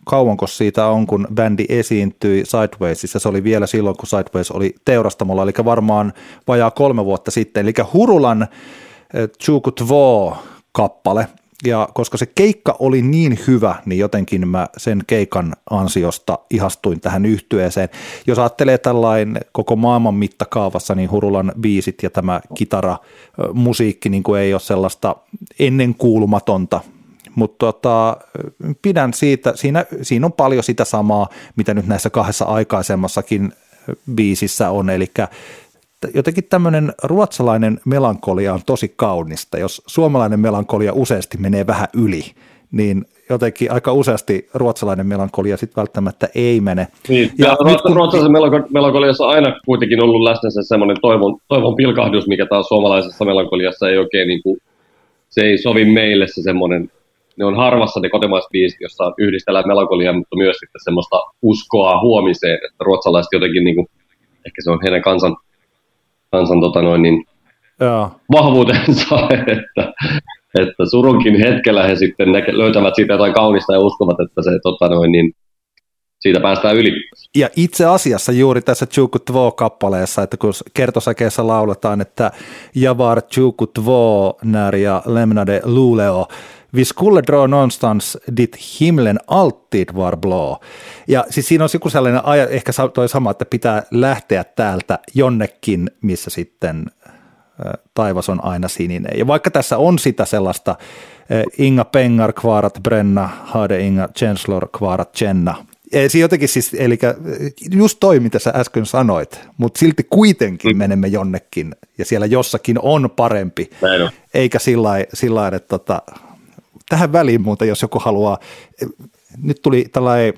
kauanko siitä on, kun bändi esiintyi Sidewaysissa. Se oli vielä silloin, kun Sideways oli teurastamolla, eli varmaan vajaa kolme vuotta sitten. Eli Hurulan Chukut Vo kappale, ja koska se keikka oli niin hyvä, niin jotenkin mä sen keikan ansiosta ihastuin tähän yhtyeeseen. Jos ajattelee tällainen koko maailman mittakaavassa, niin Hurulan biisit ja tämä kitara musiikki niin kuin ei ole sellaista ennenkuulumatonta, mutta tota, pidän siitä, siinä, siinä on paljon sitä samaa, mitä nyt näissä kahdessa aikaisemmassakin biisissä on, eli jotenkin tämmöinen ruotsalainen melankolia on tosi kaunista. Jos suomalainen melankolia useasti menee vähän yli, niin jotenkin aika useasti ruotsalainen melankolia sitten välttämättä ei mene. Niin, ja, ja ruot- kun... ruotsalaisen melankoliassa on aina kuitenkin ollut läsnä se semmoinen toivon, toivon pilkahdus, mikä taas suomalaisessa melankoliassa ei oikein, niin kuin, se ei sovi meille se semmoinen, ne on harvassa ne kotimaiset biisit, jossa yhdistellään melankoliaa, mutta myös sitten semmoista uskoa huomiseen, että ruotsalaiset jotenkin, niin kuin, ehkä se on heidän kansan, kansan tota noin, niin, Joo. vahvuutensa, että, että surunkin hetkellä he sitten näke, löytävät siitä jotain kaunista ja uskovat, että se tota noin, niin siitä päästään yli. Ja itse asiassa juuri tässä Tjuku Tvo-kappaleessa, että kun kertosäkeessä lauletaan, että Javar Tjuku Tvo när ja lämnade Luleå, vi skulle dra någonstans dit himlen alltid var blå. Ja siis siinä on joku sellainen, ehkä toi sama, että pitää lähteä täältä jonnekin, missä sitten taivas on aina sininen. Ja vaikka tässä on sitä sellaista Inga pengar kvarat brenna, hade Inga känslor kvarat känna. Se jotenkin siis, eli just toi, mitä sä äsken sanoit, mutta silti kuitenkin mm. menemme jonnekin, ja siellä jossakin on parempi, Näin eikä sillä lailla, että tota, tähän väliin muuten, jos joku haluaa, nyt tuli tällainen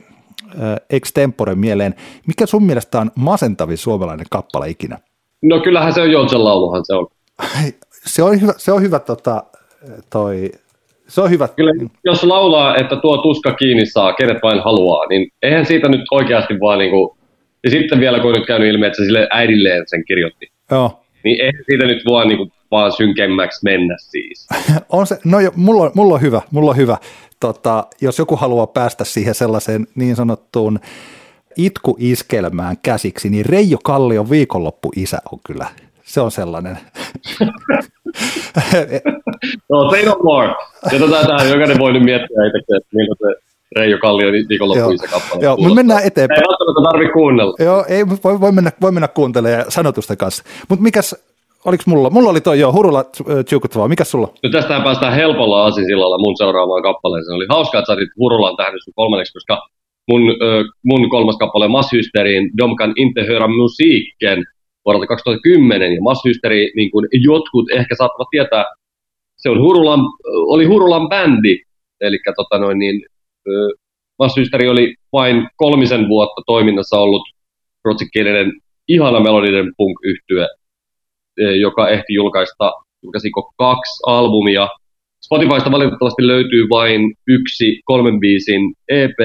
extempore mieleen, mikä sun mielestä on masentavin suomalainen kappale ikinä? No kyllähän se on Joutsen lauluhan se on. se on hyvä, se on hyvä tota, toi, se on hyvä. Kyllä, jos laulaa, että tuo tuska kiinni saa, kenet vain haluaa, niin eihän siitä nyt oikeasti vaan niin kuin, ja sitten vielä kun on nyt käynyt ilmi, että se sille äidilleen sen kirjoitti, Joo. niin eihän siitä nyt vaan, niin kuin, vaan synkemmäksi mennä siis. on se, no jo, mulla, on, mulla on hyvä, mulla on hyvä. Tota, jos joku haluaa päästä siihen sellaiseen niin sanottuun itkuiskelmään käsiksi, niin Reijo Kallion viikonloppu-isä on kyllä, se on sellainen. no, say no more. Ja tätä tähän jokainen voi nyt miettiä itsekin, että miltä se Reijo Kallion viikonloppu-isä kappale Joo, me mennään eteenpäin. Ei välttämättä tarvitse kuunnella. Joo, ei, voi, voi, mennä, voi mennä kuuntelemaan sanotusten kanssa. Mutta mikäs, Oliko mulla? Mulla oli toi jo, Hurula Tjukutvaa. Mikä sulla? No tästähän päästään helpolla asisillalla mun seuraavaan kappaleeseen. Oli hauskaa, että sä otit Hurulan tähän sun kolmanneksi, koska mun, mun kolmas kappale Masshysteriin Domkan inte höra musiikken vuodelta 2010 ja Masshysteri, niin kuin jotkut ehkä saattavat tietää, se on Hurulan, oli Hurulan bändi, eli tota noin, niin, Masshysteri oli vain kolmisen vuotta toiminnassa ollut ruotsinkielinen ihana melodinen punk yhtye joka ehti julkaista, julkaisiko kaksi albumia. Spotifysta valitettavasti löytyy vain yksi kolmen biisin EP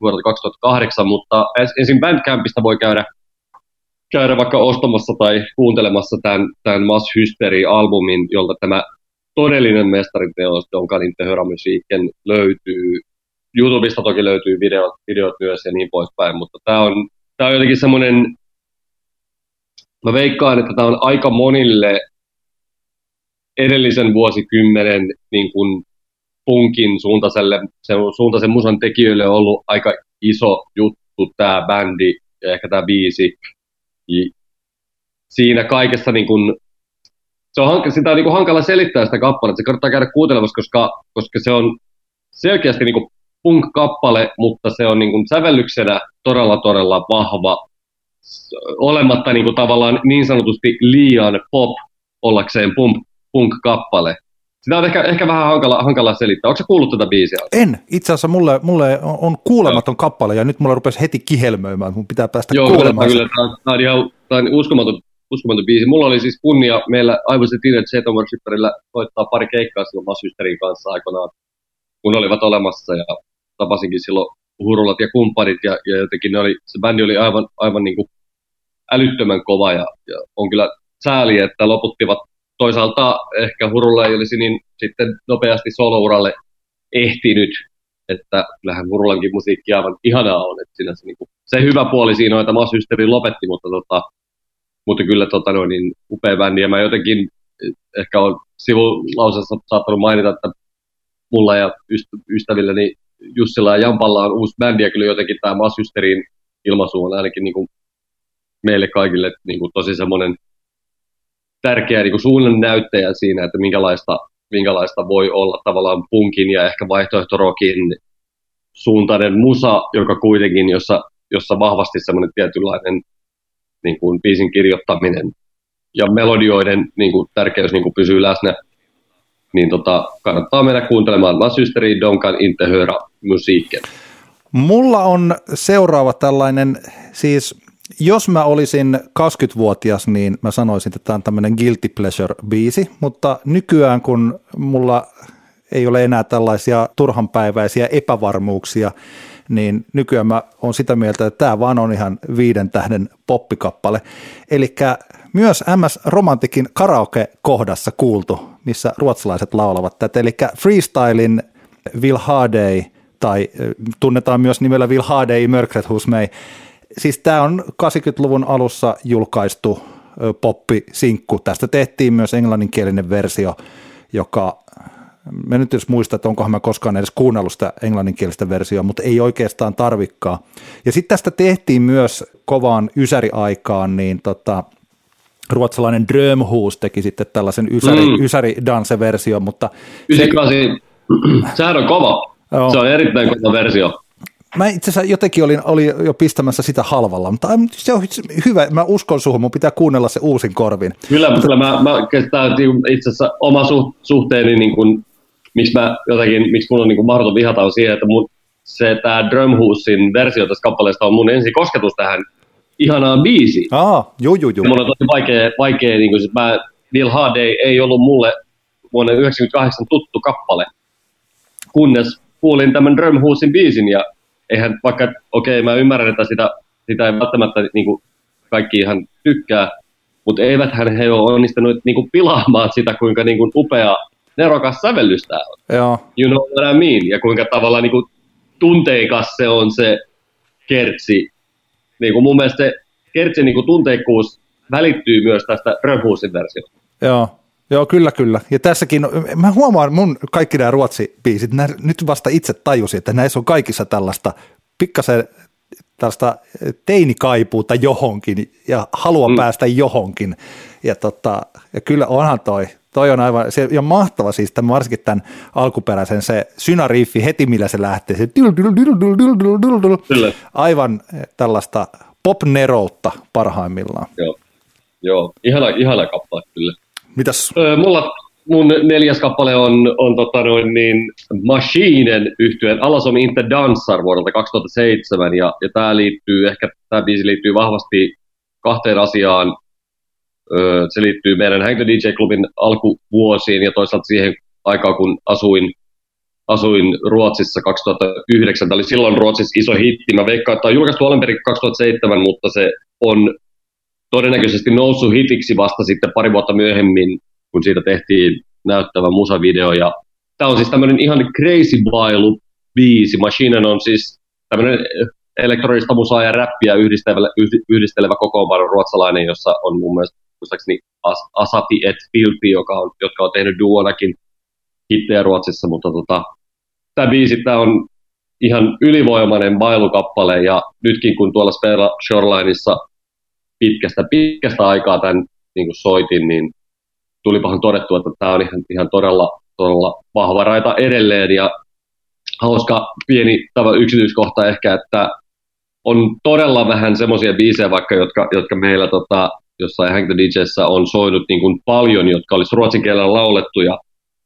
vuodelta 2008, mutta ensin Bandcampista voi käydä, käydä vaikka ostamassa tai kuuntelemassa tämän, tämän Mass Hystery-albumin, jolta tämä todellinen mestariteos, jonka niiden höramusiikken löytyy. YouTubesta toki löytyy videot, videot myös ja niin poispäin, mutta tämä on, tämä on jotenkin semmoinen mä veikkaan, että tämä on aika monille edellisen vuosikymmenen niin kuin punkin suuntaiselle, sen suuntaisen musan tekijöille ollut aika iso juttu tämä bändi ja ehkä tämä biisi. Siinä kaikessa niin kuin, se on, sitä on niin kuin hankala selittää sitä kappaletta, se kannattaa käydä kuuntelemassa, koska, koska se on selkeästi niin kuin punk-kappale, mutta se on niin kuin sävellyksenä todella todella vahva olematta niin kuin tavallaan niin sanotusti liian pop ollakseen pump, punk-kappale. Sitä on ehkä, ehkä vähän hankala, hankala selittää. Onko se kuullut tätä biisiä? En. Itse asiassa mulle, mulle on kuulematon Joo. kappale ja nyt mulla rupesi heti kihelmöimään, mun pitää päästä Joo, kuulemaan. Kyllä, tämä tämä on ihan tämä on uskomaton, uskomaton biisi. Mulla oli siis kunnia meillä Aivoisen Teenage Seton Worshipperillä soittaa pari keikkaa silloin Massysterin kanssa aikoinaan, kun olivat olemassa ja tapasinkin silloin Hurulat ja kumppanit ja, ja jotenkin ne oli, se bändi oli aivan, aivan niin kuin älyttömän kova ja, ja on kyllä sääli, että loputtivat. Toisaalta ehkä Hurulla ei olisi niin sitten nopeasti solouralle ehtinyt, että kyllähän Hurulankin musiikki aivan ihanaa on, että siinä se, niin kuin, se hyvä puoli siinä on, että Mass Hysteri lopetti, mutta, tota, mutta kyllä tota, noin, niin upea bändi, ja mä jotenkin ehkä on sivulausessa saattanut mainita, että mulla ja ystävilläni Jussilla ja Jampalla on uusi bändi, ja kyllä jotenkin tämä Mass Hysterin ilmaisu on ainakin niin kuin meille kaikille niin kuin tosi semmoinen tärkeä niin suunnan näyttäjä siinä, että minkälaista, minkälaista voi olla tavallaan punkin ja ehkä vaihtoehtorokin suuntainen musa, joka kuitenkin, jossa, jossa vahvasti semmoinen tietynlainen niin kuin biisin kirjoittaminen ja melodioiden niin kuin, tärkeys niin kuin, pysyy läsnä. Niin tota, kannattaa mennä kuuntelemaan. Mä systeri Donkan inte höra musiikken. Mulla on seuraava tällainen, siis jos mä olisin 20-vuotias, niin mä sanoisin, että tämä on tämmöinen guilty pleasure-biisi, mutta nykyään kun mulla ei ole enää tällaisia turhanpäiväisiä epävarmuuksia, niin nykyään mä oon sitä mieltä, että tämä vaan on ihan viiden tähden poppikappale. Eli myös MS Romantikin karaoke-kohdassa kuultu, missä ruotsalaiset laulavat tätä, eli freestylin Will Hardey, tai tunnetaan myös nimellä Will Hardey Mörkret hos mig. Siis tämä on 80-luvun alussa julkaistu poppi-sinkku. Tästä tehtiin myös englanninkielinen versio, joka Mä nyt jos muistan, että onkohan mä koskaan edes kuunnellut sitä englanninkielistä versiota, mutta ei oikeastaan tarvikkaa. Ja sitten tästä tehtiin myös kovaan ysäriaikaan, niin tota, ruotsalainen Drömhus teki sitten tällaisen ysäri, mm. ysäri-danse-versio, mutta... 98, se, sehän on kova. Joo. Se on erittäin kova versio. Mä itse asiassa jotenkin olin, olin jo pistämässä sitä halvalla, mutta se on hyvä, mä uskon suhun, mun pitää kuunnella se uusin korvin. Kyllä, mutta kyllä mä, mä kestää itse asiassa oma suhteeni niin kuin miksi mä jotenkin, miksi mun on niin kuin mahdoton vihata on siihen, että mun, se tämä Drumhoosin versio tästä kappaleesta on mun ensi kosketus tähän ihanaan biisiin. Aa, juu, juu, juu. mun on tosi vaikea, vaikea niin kuin, siis mä, Bill Hardy ei ollut mulle vuonna 1998 tuttu kappale, kunnes kuulin tämän Drumhoosin biisin ja eihän vaikka, okei okay, mä ymmärrän, että sitä, sitä ei välttämättä niin kuin, kaikki ihan tykkää, mutta eiväthän he ole onnistunut niin kuin, pilaamaan sitä, kuinka niin kuin, upea nerokas sävellys tää on. Joo. You know what I mean? Ja kuinka tavallaan niin kuin, tunteikas se on se kertsi. Niin kuin mun mielestä se kertsin niin kuin tunteikkuus välittyy myös tästä Röhuusin versiosta. Joo. Joo, kyllä, kyllä. Ja tässäkin, mä huomaan mun kaikki nämä ruotsi-biisit, nää, nyt vasta itse tajusin, että näissä on kaikissa tällaista pikkasen tällaista teinikaipuuta johonkin ja halua mm. päästä johonkin. Ja, tota, ja kyllä onhan toi, toi on aivan, se on mahtava siis tämän, varsinkin tämän alkuperäisen se synariiffi heti millä se lähtee, se kyllä. aivan tällaista pop-neroutta parhaimmillaan. Joo, Joo. ihana, ihana kappale kyllä. Mitäs? Öö, mulla mun neljäs kappale on, on tota noin niin Machinen yhtyeen Alas on Inte Dansar vuodelta 2007 ja, ja tämä liittyy ehkä, tämä biisi liittyy vahvasti kahteen asiaan. Se liittyy meidän Hang the DJ-klubin alkuvuosiin ja toisaalta siihen aikaan, kun asuin, asuin Ruotsissa 2009. Tämä oli silloin Ruotsissa iso hitti. Mä veikkaan, että on julkaistu alun perin 2007, mutta se on todennäköisesti noussut hitiksi vasta sitten pari vuotta myöhemmin kun siitä tehtiin näyttävä musavideo. Ja tämä on siis tämmöinen ihan crazy bailu biisi. Machine on siis tämmöinen elektronista musaa ja räppiä yhdistelevä, yhdistelevä kokoonpano ruotsalainen, jossa on mun mielestä muistaakseni As- Asafi et Filpi, joka on, jotka on tehnyt duonakin hittejä Ruotsissa, mutta tota, tämä biisi tämä on ihan ylivoimainen bailukappale ja nytkin kun tuolla Spera Shorelineissa pitkästä, pitkästä aikaa tämän niin kuin soitin, niin tulipahan todettu, että tämä on ihan, ihan todella, todella vahva raita edelleen ja hauska pieni tava, yksityiskohta ehkä, että on todella vähän semmoisia biisejä vaikka, jotka, jotka meillä tota, jossain Hang the DJssä on soinut niin kuin paljon, jotka olisi ruotsin kielellä laulettuja,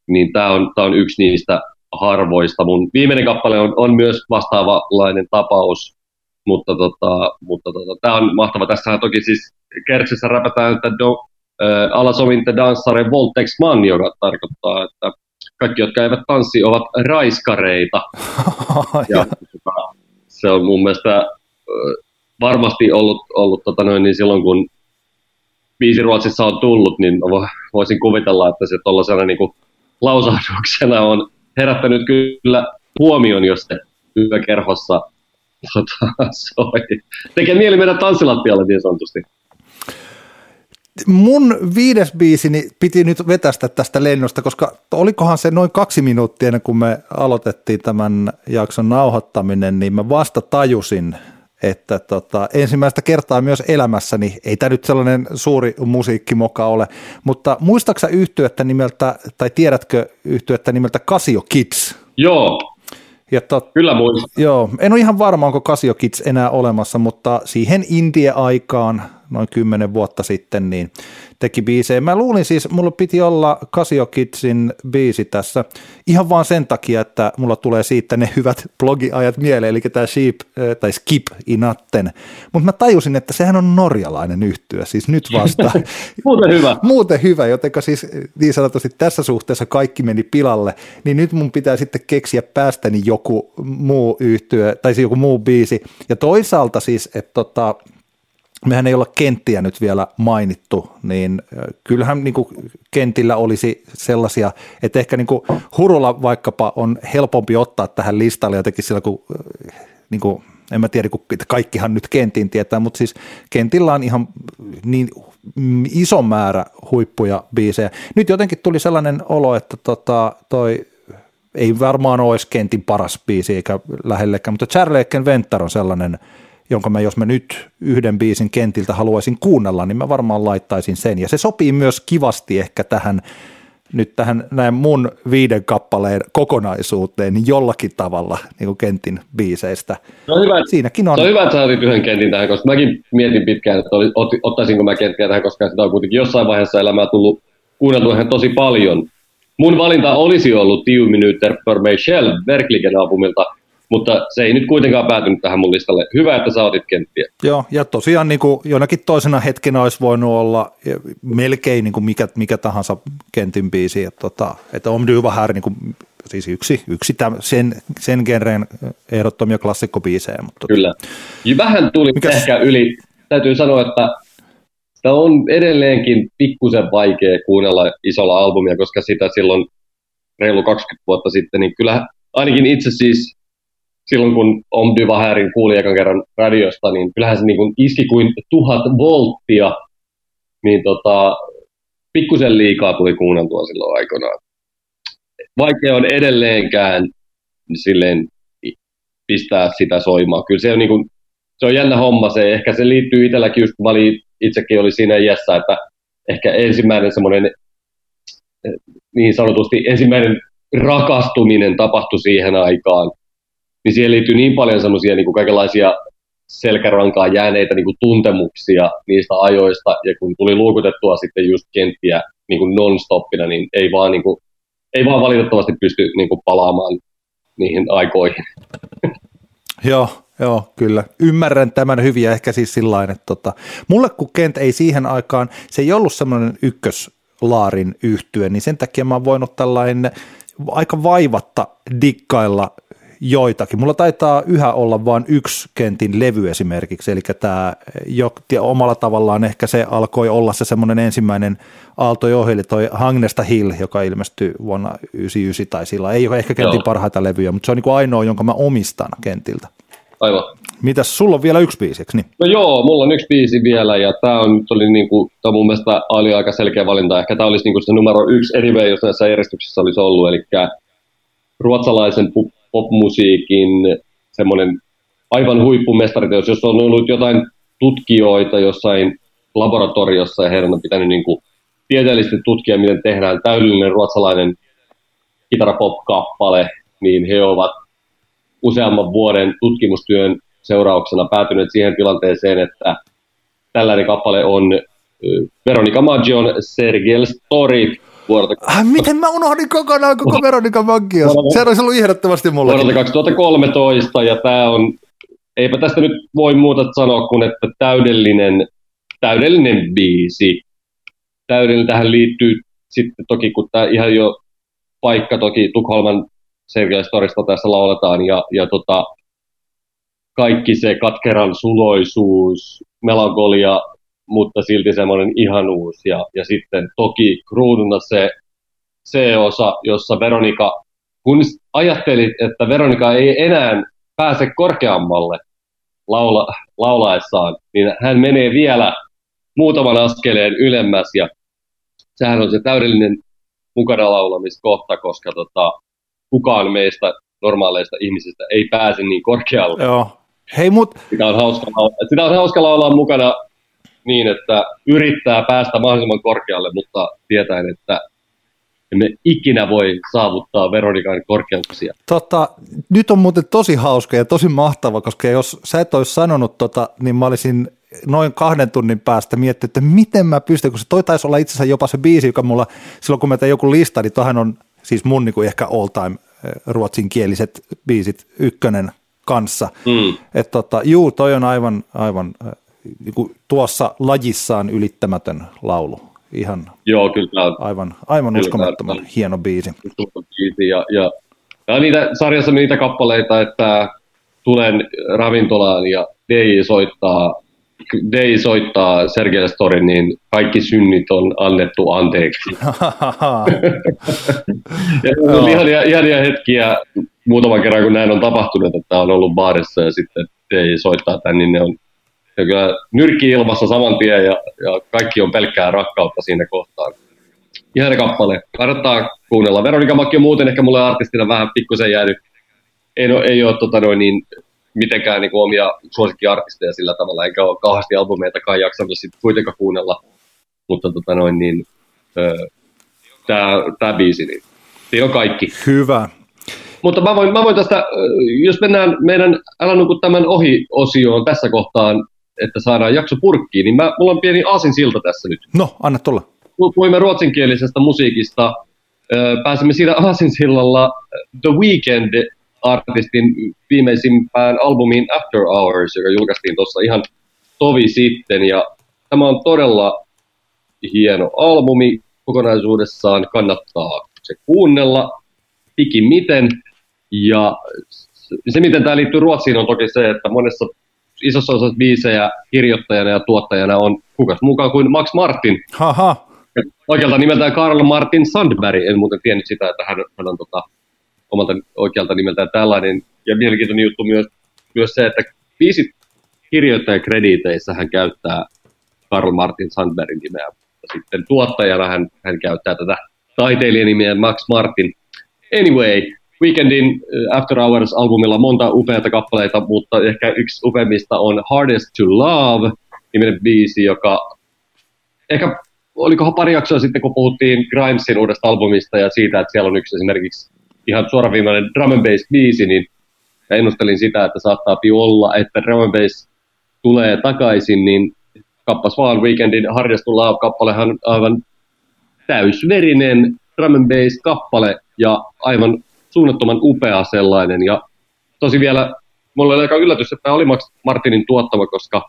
niin tämä on, tää on yksi niistä harvoista. Mun viimeinen kappale on, on myös vastaavalainen tapaus, mutta, tota, mutta tota, tämä on mahtava. Tässä toki siis Kertsissä räpätään, että don't, äh, alla som inte dansar är våldtäktsman, joka tarkoittaa, että kaikki, jotka eivät tanssi, ovat raiskareita. ja, se on mun mielestä äh, varmasti ollut, ollut tota noin, niin silloin, kun viisi Ruotsissa on tullut, niin voisin kuvitella, että se tuollaisena niin lausahduksena on herättänyt kyllä huomion, jos se yökerhossa tota, soi. Tekee mieli mennä tanssilattialle niin sanotusti mun viides biisini piti nyt vetästä tästä lennosta, koska olikohan se noin kaksi minuuttia ennen kuin me aloitettiin tämän jakson nauhoittaminen, niin mä vasta tajusin, että tota, ensimmäistä kertaa myös elämässäni, ei tämä nyt sellainen suuri musiikkimoka ole, mutta muistaaksä yhtyettä nimeltä, tai tiedätkö yhtyettä nimeltä Casio Kids? Joo, ja tot, Kyllä muistan. Joo, en ole ihan varma, onko Casio Kids enää olemassa, mutta siihen Indie-aikaan noin kymmenen vuotta sitten, niin teki biisejä. Mä luulin siis, mulla piti olla Casio Kidsin biisi tässä ihan vaan sen takia, että mulla tulee siitä ne hyvät blogiajat mieleen, eli tämä Sheep tai Skip Inatten. Mutta mä tajusin, että sehän on norjalainen yhtyö, siis nyt vasta. Muuten hyvä. Muuten hyvä, jotenka siis niin sanotusti tässä suhteessa kaikki meni pilalle, niin nyt mun pitää sitten keksiä päästäni joku muu yhtyö, tai siis joku muu biisi. Ja toisaalta siis, että tota, mehän ei olla kenttiä nyt vielä mainittu, niin kyllähän niin kuin kentillä olisi sellaisia, että ehkä niin kuin Hurula vaikkapa on helpompi ottaa tähän listalle jotenkin sillä, kun niin kuin, en mä tiedä, kun kaikkihan nyt kentin tietää, mutta siis kentillä on ihan niin iso määrä huippuja biisejä. Nyt jotenkin tuli sellainen olo, että tota, toi ei varmaan olisi kentin paras biisi eikä lähellekään, mutta Charlie Ventar on sellainen, jonka mä, jos mä nyt yhden biisin kentiltä haluaisin kuunnella, niin mä varmaan laittaisin sen. Ja se sopii myös kivasti ehkä tähän nyt tähän näin mun viiden kappaleen kokonaisuuteen niin jollakin tavalla niin kuin kentin biiseistä. No hyvä, Siinäkin on. Se on hyvä, että sä otit yhden kentin tähän, koska mäkin mietin pitkään, että ot, ottaisinko mä kenttiä tähän, koska sitä on kuitenkin jossain vaiheessa elämää tullut kuunneltu ihan tosi paljon. Mun valinta olisi ollut Tiu Minuter for Michelle Verkligen albumilta, mutta se ei nyt kuitenkaan päätynyt tähän mun listalle. Hyvä, että sä otit kenttiä. Joo, ja tosiaan niin kuin jonakin toisena hetkenä olisi voinut olla melkein niin kuin mikä, mikä tahansa kentin biisi, että, tota, että Om här, niin kuin, siis yksi, yksi täm, sen, sen genreen ehdottomia klassikkobiisejä. Mutta tota. Kyllä. Ja vähän tuli Mikäs? ehkä yli, täytyy sanoa, että sitä on edelleenkin pikkusen vaikea kuunnella isolla albumia, koska sitä silloin reilu 20 vuotta sitten, niin kyllä ainakin itse siis silloin kun Om du Vaherin kuuli ekan kerran radiosta, niin kyllähän se niin kuin iski kuin tuhat volttia, niin tota, pikkusen liikaa tuli kuunneltua silloin aikanaan. Vaikea on edelleenkään silleen pistää sitä soimaan. Kyllä se on, niin kuin, se on jännä homma, se, ehkä se liittyy itselläkin just, kun itsekin oli siinä iässä, että ehkä ensimmäinen semmoinen eh, niin sanotusti ensimmäinen rakastuminen tapahtui siihen aikaan, niin siihen liittyy niin paljon semmoisia niin kaikenlaisia selkärankaan jääneitä niin kuin tuntemuksia niistä ajoista, ja kun tuli luokutettua sitten just kenttiä niin kuin non-stoppina, niin ei vaan, niin kuin, ei vaan valitettavasti pysty niin kuin palaamaan niihin aikoihin. Joo, Joo, kyllä. Ymmärrän tämän hyvin ja ehkä siis sillä että tota, mulle kun Kent ei siihen aikaan, se ei ollut semmoinen ykköslaarin yhtye, niin sen takia mä oon voinut tällainen aika vaivatta dikkailla joitakin. Mulla taitaa yhä olla vain yksi kentin levy esimerkiksi, eli tämä jo, omalla tavallaan ehkä se alkoi olla se semmoinen ensimmäinen aalto jo eli toi Hangnesta Hill, joka ilmestyi vuonna 1999 tai sillä ei ole ehkä kentin Joo. parhaita levyjä, mutta se on niin kuin ainoa, jonka mä omistan kentiltä. Aivan. Mitäs, sulla on vielä yksi biisi, niin? No joo, mulla on yksi biisi vielä, ja tämä on, oli niinku, tää mun mielestä oli aika selkeä valinta. Ehkä tämä olisi niinku se numero yksi anyway, jos näissä järjestyksissä olisi ollut, eli ruotsalaisen popmusiikin semmoinen aivan huippumestariteos, jos on ollut jotain tutkijoita jossain laboratoriossa ja heidän on pitänyt niin kuin tieteellisesti tutkia, miten tehdään täydellinen ruotsalainen kitarapop-kappale, niin he ovat useamman vuoden tutkimustyön seurauksena päätyneet siihen tilanteeseen, että tällainen kappale on Veronika Maggion Sergel Story vuodelta... Äh, miten mä unohdin kokonaan koko Veronika Maggion? Se olisi ollut ehdottomasti mulla. Vuodelta 2013 ja tämä on, eipä tästä nyt voi muuta sanoa kuin, että täydellinen, täydellinen biisi. Täydellinen tähän liittyy sitten toki, kun tämä ihan jo paikka toki Tukholman Sergei Storista tässä lauletaan ja, ja tota, kaikki se katkeran suloisuus, melankolia, mutta silti semmoinen ihanuus. Ja, ja sitten toki kruununa se, se osa, jossa Veronika, kun ajattelit, että Veronika ei enää pääse korkeammalle laula, laulaessaan, niin hän menee vielä muutaman askeleen ylemmäs ja sehän on se täydellinen mukana laulamiskohta, koska tota, kukaan meistä normaaleista ihmisistä ei pääse niin korkealle. Joo. Hei, mut... Sitä on hauska, sitä on hauska laulaa mukana niin, että yrittää päästä mahdollisimman korkealle, mutta tietäen, että emme ikinä voi saavuttaa Veronikan korkeuksia. Tota, nyt on muuten tosi hauska ja tosi mahtava, koska jos sä et olisi sanonut tota, niin mä olisin noin kahden tunnin päästä miettiä, että miten mä pystyn, kun se toi taisi olla itse asiassa jopa se biisi, joka mulla, silloin kun mä tein joku lista, niin tohän on siis mun niin kuin ehkä all time eh, ruotsinkieliset biisit ykkönen kanssa. Mm. Että tota, juu, toi on aivan, aivan eh, niin kuin tuossa lajissaan ylittämätön laulu. Ihan Joo, kyllä. aivan, aivan kyllä uskomattoman tämä, hieno biisi. biisi. Ja, ja, ja niitä, sarjassa niitä kappaleita, että tulen ravintolaan ja DJ soittaa, DJ soittaa Sergei Storin, niin kaikki synnit on annettu anteeksi. ja on ihania, ihania hetkiä muutaman kerran, kun näin on tapahtunut, että on ollut baarissa ja sitten DJ soittaa tämän, niin ne on ja kyllä nyrkki ilmassa saman tien ja, ja kaikki on pelkkää rakkautta siinä kohtaa. Ihana kappale. Kannattaa kuunnella. Veronika Makki on muuten ehkä mulle artistina vähän pikkusen jäänyt. Ei, no, ei ole tota noin, niin, mitenkään niin kuin omia suosikkiartisteja sillä tavalla, enkä ole kauheasti albumeitakaan jaksanut sitten kuitenkaan kuunnella. Mutta tota noin, niin, tämä tää biisi, niin siinä on kaikki. Hyvä. Mutta mä voin, mä voin tästä, jos mennään meidän Älä nuku tämän ohi-osioon tässä kohtaan, että saadaan jakso purkkiin, niin mä, mulla on pieni aasin silta tässä nyt. No, anna tulla. Puhuimme ruotsinkielisestä musiikista. Pääsemme siinä aasinsillalla The Weeknd artistin viimeisimpään albumiin After Hours, joka julkaistiin tuossa ihan tovi sitten. Ja tämä on todella hieno albumi kokonaisuudessaan. Kannattaa se kuunnella pikimiten. Ja se, miten tämä liittyy Ruotsiin, on toki se, että monessa isossa osassa biisejä kirjoittajana ja tuottajana on kukas mukaan kuin Max Martin. Haha. Oikealta nimeltään Karl Martin Sandberg. En muuten tiennyt sitä, että hän, hän on tota, omalta oikealta nimeltään tällainen. Ja mielenkiintoinen juttu myös, myös se, että biisit kirjoittajan krediiteissä hän käyttää Karl Martin Sandbergin nimeä. Sitten tuottajana hän, hän käyttää tätä taiteilijanimiä Max Martin. Anyway, Weekendin äh, After Hours-albumilla monta upeata kappaleita, mutta ehkä yksi upeimmista on Hardest to Love, niminen biisi, joka ehkä olikohan pari jaksoa sitten, kun puhuttiin Grimesin uudesta albumista ja siitä, että siellä on yksi esimerkiksi ihan suoraviimainen drum and bass biisi, niin ennustelin sitä, että saattaa olla, että drum and bass tulee takaisin, niin kappas vaan Weekendin Hardest to Love-kappalehan aivan täysverinen drum and bass kappale ja aivan suunnattoman upea sellainen. Ja tosi vielä, mulla oli aika yllätys, että tämä oli Max Martinin tuottama, koska,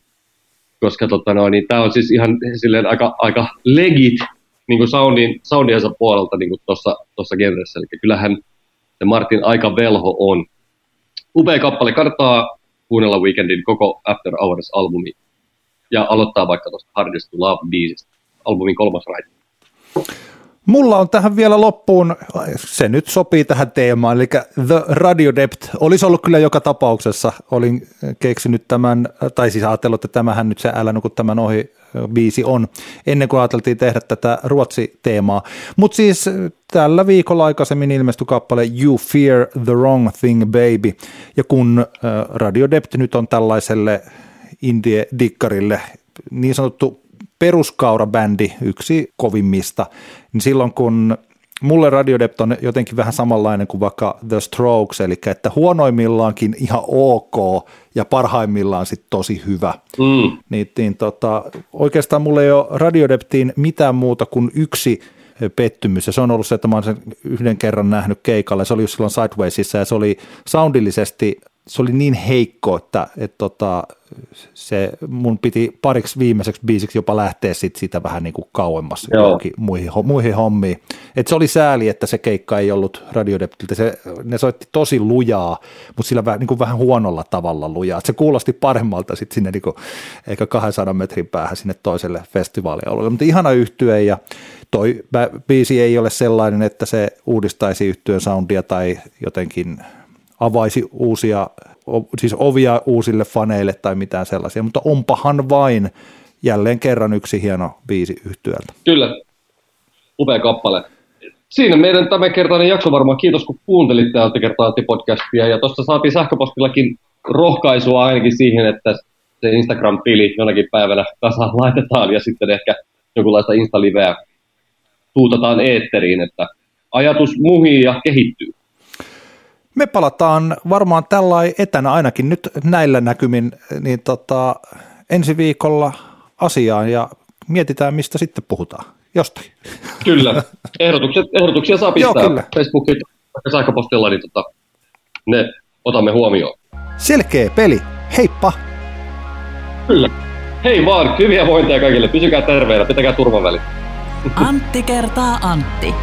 koska tota noin, niin tämä on siis ihan silleen aika, aika legit niin kuin soundin, soundiensa puolelta niin tuossa, tuossa genressä. Eli kyllähän se Martin aika velho on. Upea kappale, kannattaa kuunnella Weekendin koko After Hours-albumi ja aloittaa vaikka tuosta Hardest to Love-biisistä, albumin kolmas raita. Mulla on tähän vielä loppuun, se nyt sopii tähän teemaan, eli The Radio Depth olisi ollut kyllä joka tapauksessa, olin keksinyt tämän, tai siis ajatellut, että tämähän nyt se älä nuku tämän ohi biisi on, ennen kuin ajateltiin tehdä tätä Ruotsi-teemaa. Mutta siis tällä viikolla aikaisemmin ilmestyi kappale You Fear the Wrong Thing Baby, ja kun Radio Depth nyt on tällaiselle indie-dikkarille niin sanottu peruskaurabändi, yksi kovimmista, niin silloin kun mulle Radiodept on jotenkin vähän samanlainen kuin vaikka The Strokes, eli että huonoimmillaankin ihan ok ja parhaimmillaan sitten tosi hyvä. Mm. Niin, niin tota, oikeastaan mulle ei ole Radiodeptiin mitään muuta kuin yksi pettymys, ja se on ollut se, että mä oon sen yhden kerran nähnyt keikalle, se oli just silloin Sidewaysissa, ja se oli soundillisesti se oli niin heikko, että, että tota, se mun piti pariksi viimeiseksi biisiksi jopa lähteä sit siitä vähän niin kuin kauemmas muihin, muihin hommiin. Et se oli sääli, että se keikka ei ollut radiodeptiltä. Se, ne soitti tosi lujaa, mutta sillä vähän, niin kuin vähän huonolla tavalla lujaa. Et se kuulosti paremmalta sitten sinne niin kuin, ehkä 200 metrin päähän sinne toiselle festivaalialueelle. Mutta ihana yhtye ja toi biisi ei ole sellainen, että se uudistaisi yhtyön soundia tai jotenkin – avaisi uusia, siis ovia uusille faneille tai mitään sellaisia, mutta onpahan vain jälleen kerran yksi hieno biisi yhtyöltä. Kyllä, upea kappale. Siinä meidän tämänkertainen jakso varmaan. Kiitos kun kuuntelitte kertaa podcastia ja tuossa saatiin sähköpostillakin rohkaisua ainakin siihen, että se Instagram-tili jonakin päivänä kasaan laitetaan ja sitten ehkä jonkunlaista Insta-liveä tuutataan eetteriin, että ajatus muhii ja kehittyy. Me palataan varmaan tällä etänä ainakin nyt näillä näkymin niin tota, ensi viikolla asiaan ja mietitään, mistä sitten puhutaan. Jostain. Kyllä. Ehdotukset, ehdotuksia saa Joo, pistää kyllä. Facebookiin tai sähköpostilla, niin tota, ne otamme huomioon. Selkeä peli. Heippa! Kyllä. Hei vaan, hyviä vointeja kaikille. Pysykää terveinä, pitäkää turvavälit. Antti kertaa Antti.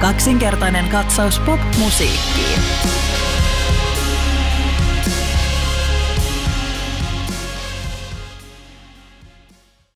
Kaksinkertainen katsaus pop-musiikkiin.